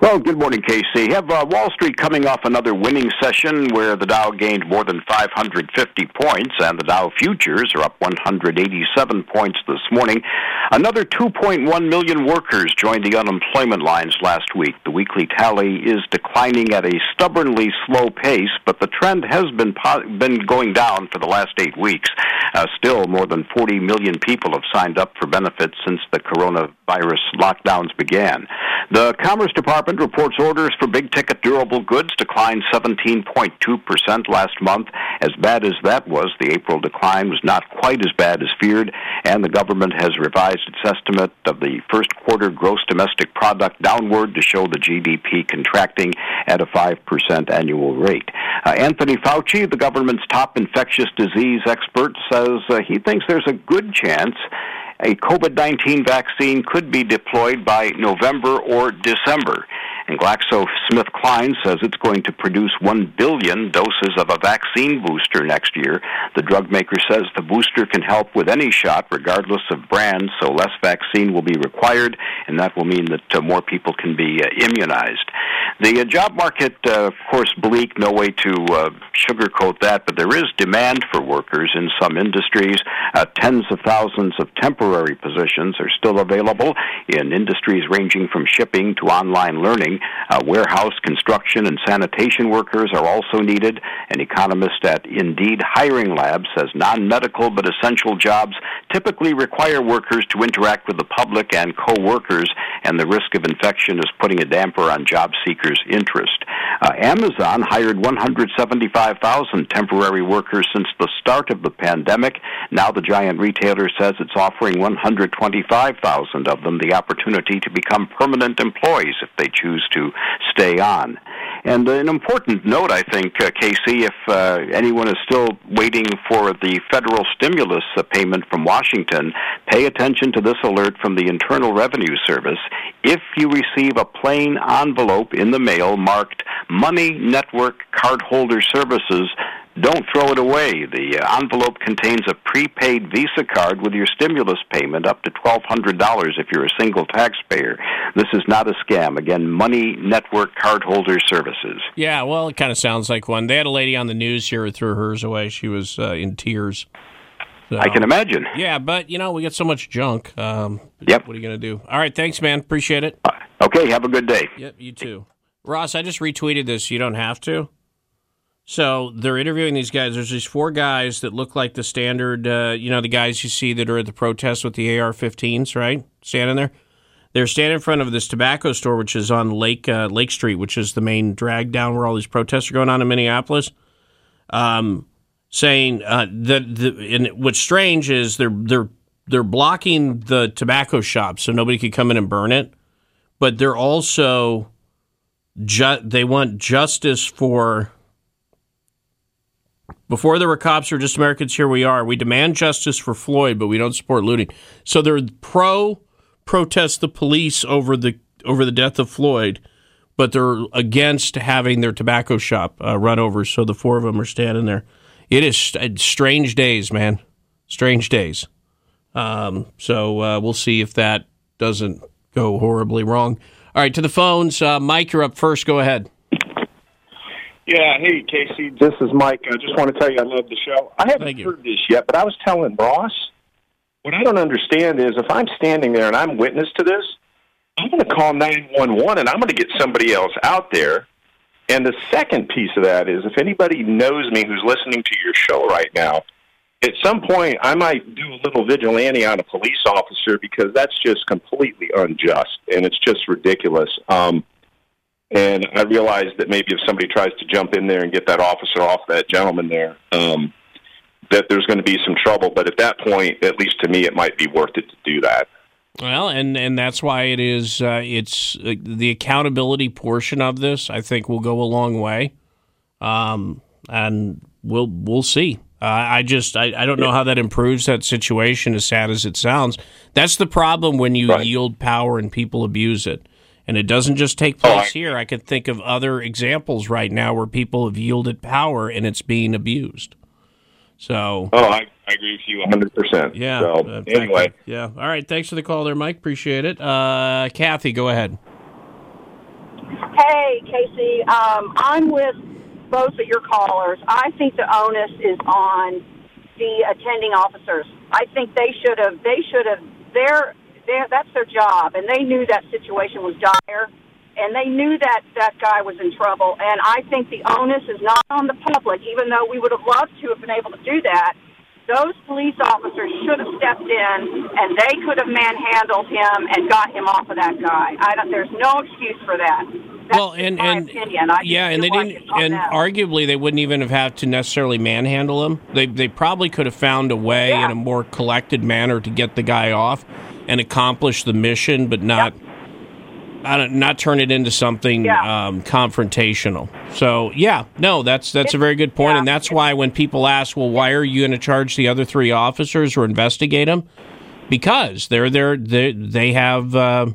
Well, good morning, Casey. Have uh, Wall Street coming off another winning session where the Dow gained more than 550 points, and the Dow futures are up 187 points this morning. Another 2.1 million workers joined the unemployment lines last week. The weekly tally is declining at a stubbornly slow pace, but the trend has been po- been going down for the last eight weeks. Uh, still, more than 40 million people have signed up for benefits since the coronavirus lockdowns began. The Commerce Department reports orders for big ticket durable goods declined 17.2% last month. As bad as that was, the April decline was not quite as bad as feared, and the government has revised its estimate of the first quarter gross domestic product downward to show the GDP contracting at a 5% annual rate. Uh, Anthony Fauci, the government's top infectious disease expert, says uh, he thinks there's a good chance a COVID 19 vaccine could be deployed by November or December. And GlaxoSmithKline says it's going to produce 1 billion doses of a vaccine booster next year. The drug maker says the booster can help with any shot, regardless of brand, so less vaccine will be required, and that will mean that uh, more people can be uh, immunized. The uh, job market, uh, of course, bleak, no way to uh, sugarcoat that, but there is demand for workers in some industries. Uh, tens of thousands of temporary positions are still available in industries ranging from shipping to online learning. Uh, warehouse, construction, and sanitation workers are also needed. An economist at Indeed Hiring Lab says non medical but essential jobs typically require workers to interact with the public and co workers, and the risk of infection is putting a damper on job seekers' interest. Uh, Amazon hired 175,000 temporary workers since the start of the pandemic. Now the giant retailer says it's offering 125,000 of them the opportunity to become permanent employees if they choose to stay on. And an important note, I think, uh, Casey, if uh, anyone is still waiting for the federal stimulus uh, payment from Washington, pay attention to this alert from the Internal Revenue Service. If you receive a plain envelope in the mail marked Money Network Cardholder Services, don't throw it away. The uh, envelope contains a prepaid Visa card with your stimulus payment up to $1,200 if you're a single taxpayer. This is not a scam. Again, Money Network Cardholder Services. Yeah, well, it kind of sounds like one. They had a lady on the news here who threw hers away. She was uh, in tears. So- I can imagine. Yeah, but, you know, we get so much junk. Um, Yep. What are you going to do? All right, thanks, man. Appreciate it. Okay, have a good day. Yep, you too. Ross, I just retweeted this. You don't have to. So they're interviewing these guys. There's these four guys that look like the standard, uh, you know, the guys you see that are at the protests with the AR-15s, right? Standing there. They're standing in front of this tobacco store, which is on Lake uh, Lake Street, which is the main drag down where all these protests are going on in Minneapolis. Um, saying uh, that the and what's strange is they're they're they're blocking the tobacco shop so nobody could come in and burn it, but they're also ju- they want justice for before there were cops or just Americans, here we are. We demand justice for Floyd, but we don't support looting. So they're pro protest the police over the over the death of Floyd, but they're against having their tobacco shop uh, run over. So the four of them are standing there. It is st- strange days, man. Strange days. Um, so uh, we'll see if that doesn't go horribly wrong. All right, to the phones. Uh, Mike, you're up first. Go ahead. Yeah, hey Casey, this is Mike. I just want to tell you I love the show. I haven't heard this yet, but I was telling Ross what I don't understand is if I'm standing there and I'm witness to this, I'm going to call nine one one and I'm going to get somebody else out there. And the second piece of that is if anybody knows me who's listening to your show right now, at some point I might do a little vigilante on a police officer because that's just completely unjust and it's just ridiculous. Um, and I realized that maybe if somebody tries to jump in there and get that officer off that gentleman there, um, that there's going to be some trouble. But at that point, at least to me, it might be worth it to do that. Well, and and that's why it is. Uh, it's uh, the accountability portion of this. I think will go a long way, um, and we'll we'll see. Uh, I just I, I don't know how that improves that situation. As sad as it sounds, that's the problem when you yield power and people abuse it. And it doesn't just take place here. I could think of other examples right now where people have yielded power and it's being abused. So. Oh, I, I agree with you 100%. Yeah. So, uh, anyway. you. Yeah. All right. Thanks for the call there, Mike. Appreciate it. Uh, Kathy, go ahead. Hey, Casey. Um, I'm with both of your callers. I think the onus is on the attending officers. I think they should have. They should have. They're, they're, that's their job, and they knew that situation was dire, and they knew that that guy was in trouble. And I think the onus is not on the public, even though we would have loved to have been able to do that. Those police officers should have stepped in, and they could have manhandled him and got him off of that guy. I don't, there's no excuse for that. That's well, and my and opinion. Yeah, and they didn't, and them. arguably they wouldn't even have had to necessarily manhandle him. They they probably could have found a way in a more collected manner to get the guy off and accomplish the mission, but not. I don't, not turn it into something um, confrontational. So yeah, no, that's that's a very good point, and that's why when people ask, well, why are you going to charge the other three officers or investigate them? Because they're there, they they have uh,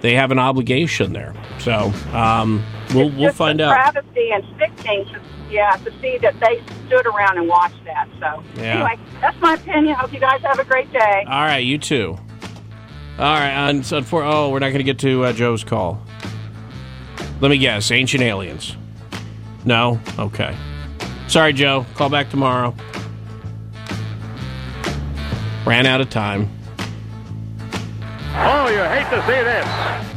they have an obligation there. So um, we'll we'll find a out. travesty and sickening to, yeah, to see that they stood around and watched that. So Yeah. anyway, that's my opinion. Hope you guys have a great day. All right, you too. All right, and so for oh, we're not going to get to uh, Joe's call. Let me guess, Ancient Aliens. No, okay. Sorry, Joe. Call back tomorrow. Ran out of time. Oh, you hate to see this.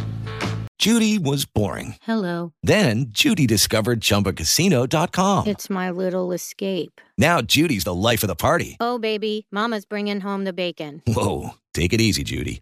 Judy was boring. Hello. Then Judy discovered ChumbaCasino.com. It's my little escape. Now Judy's the life of the party. Oh, baby, Mama's bringing home the bacon. Whoa, take it easy, Judy.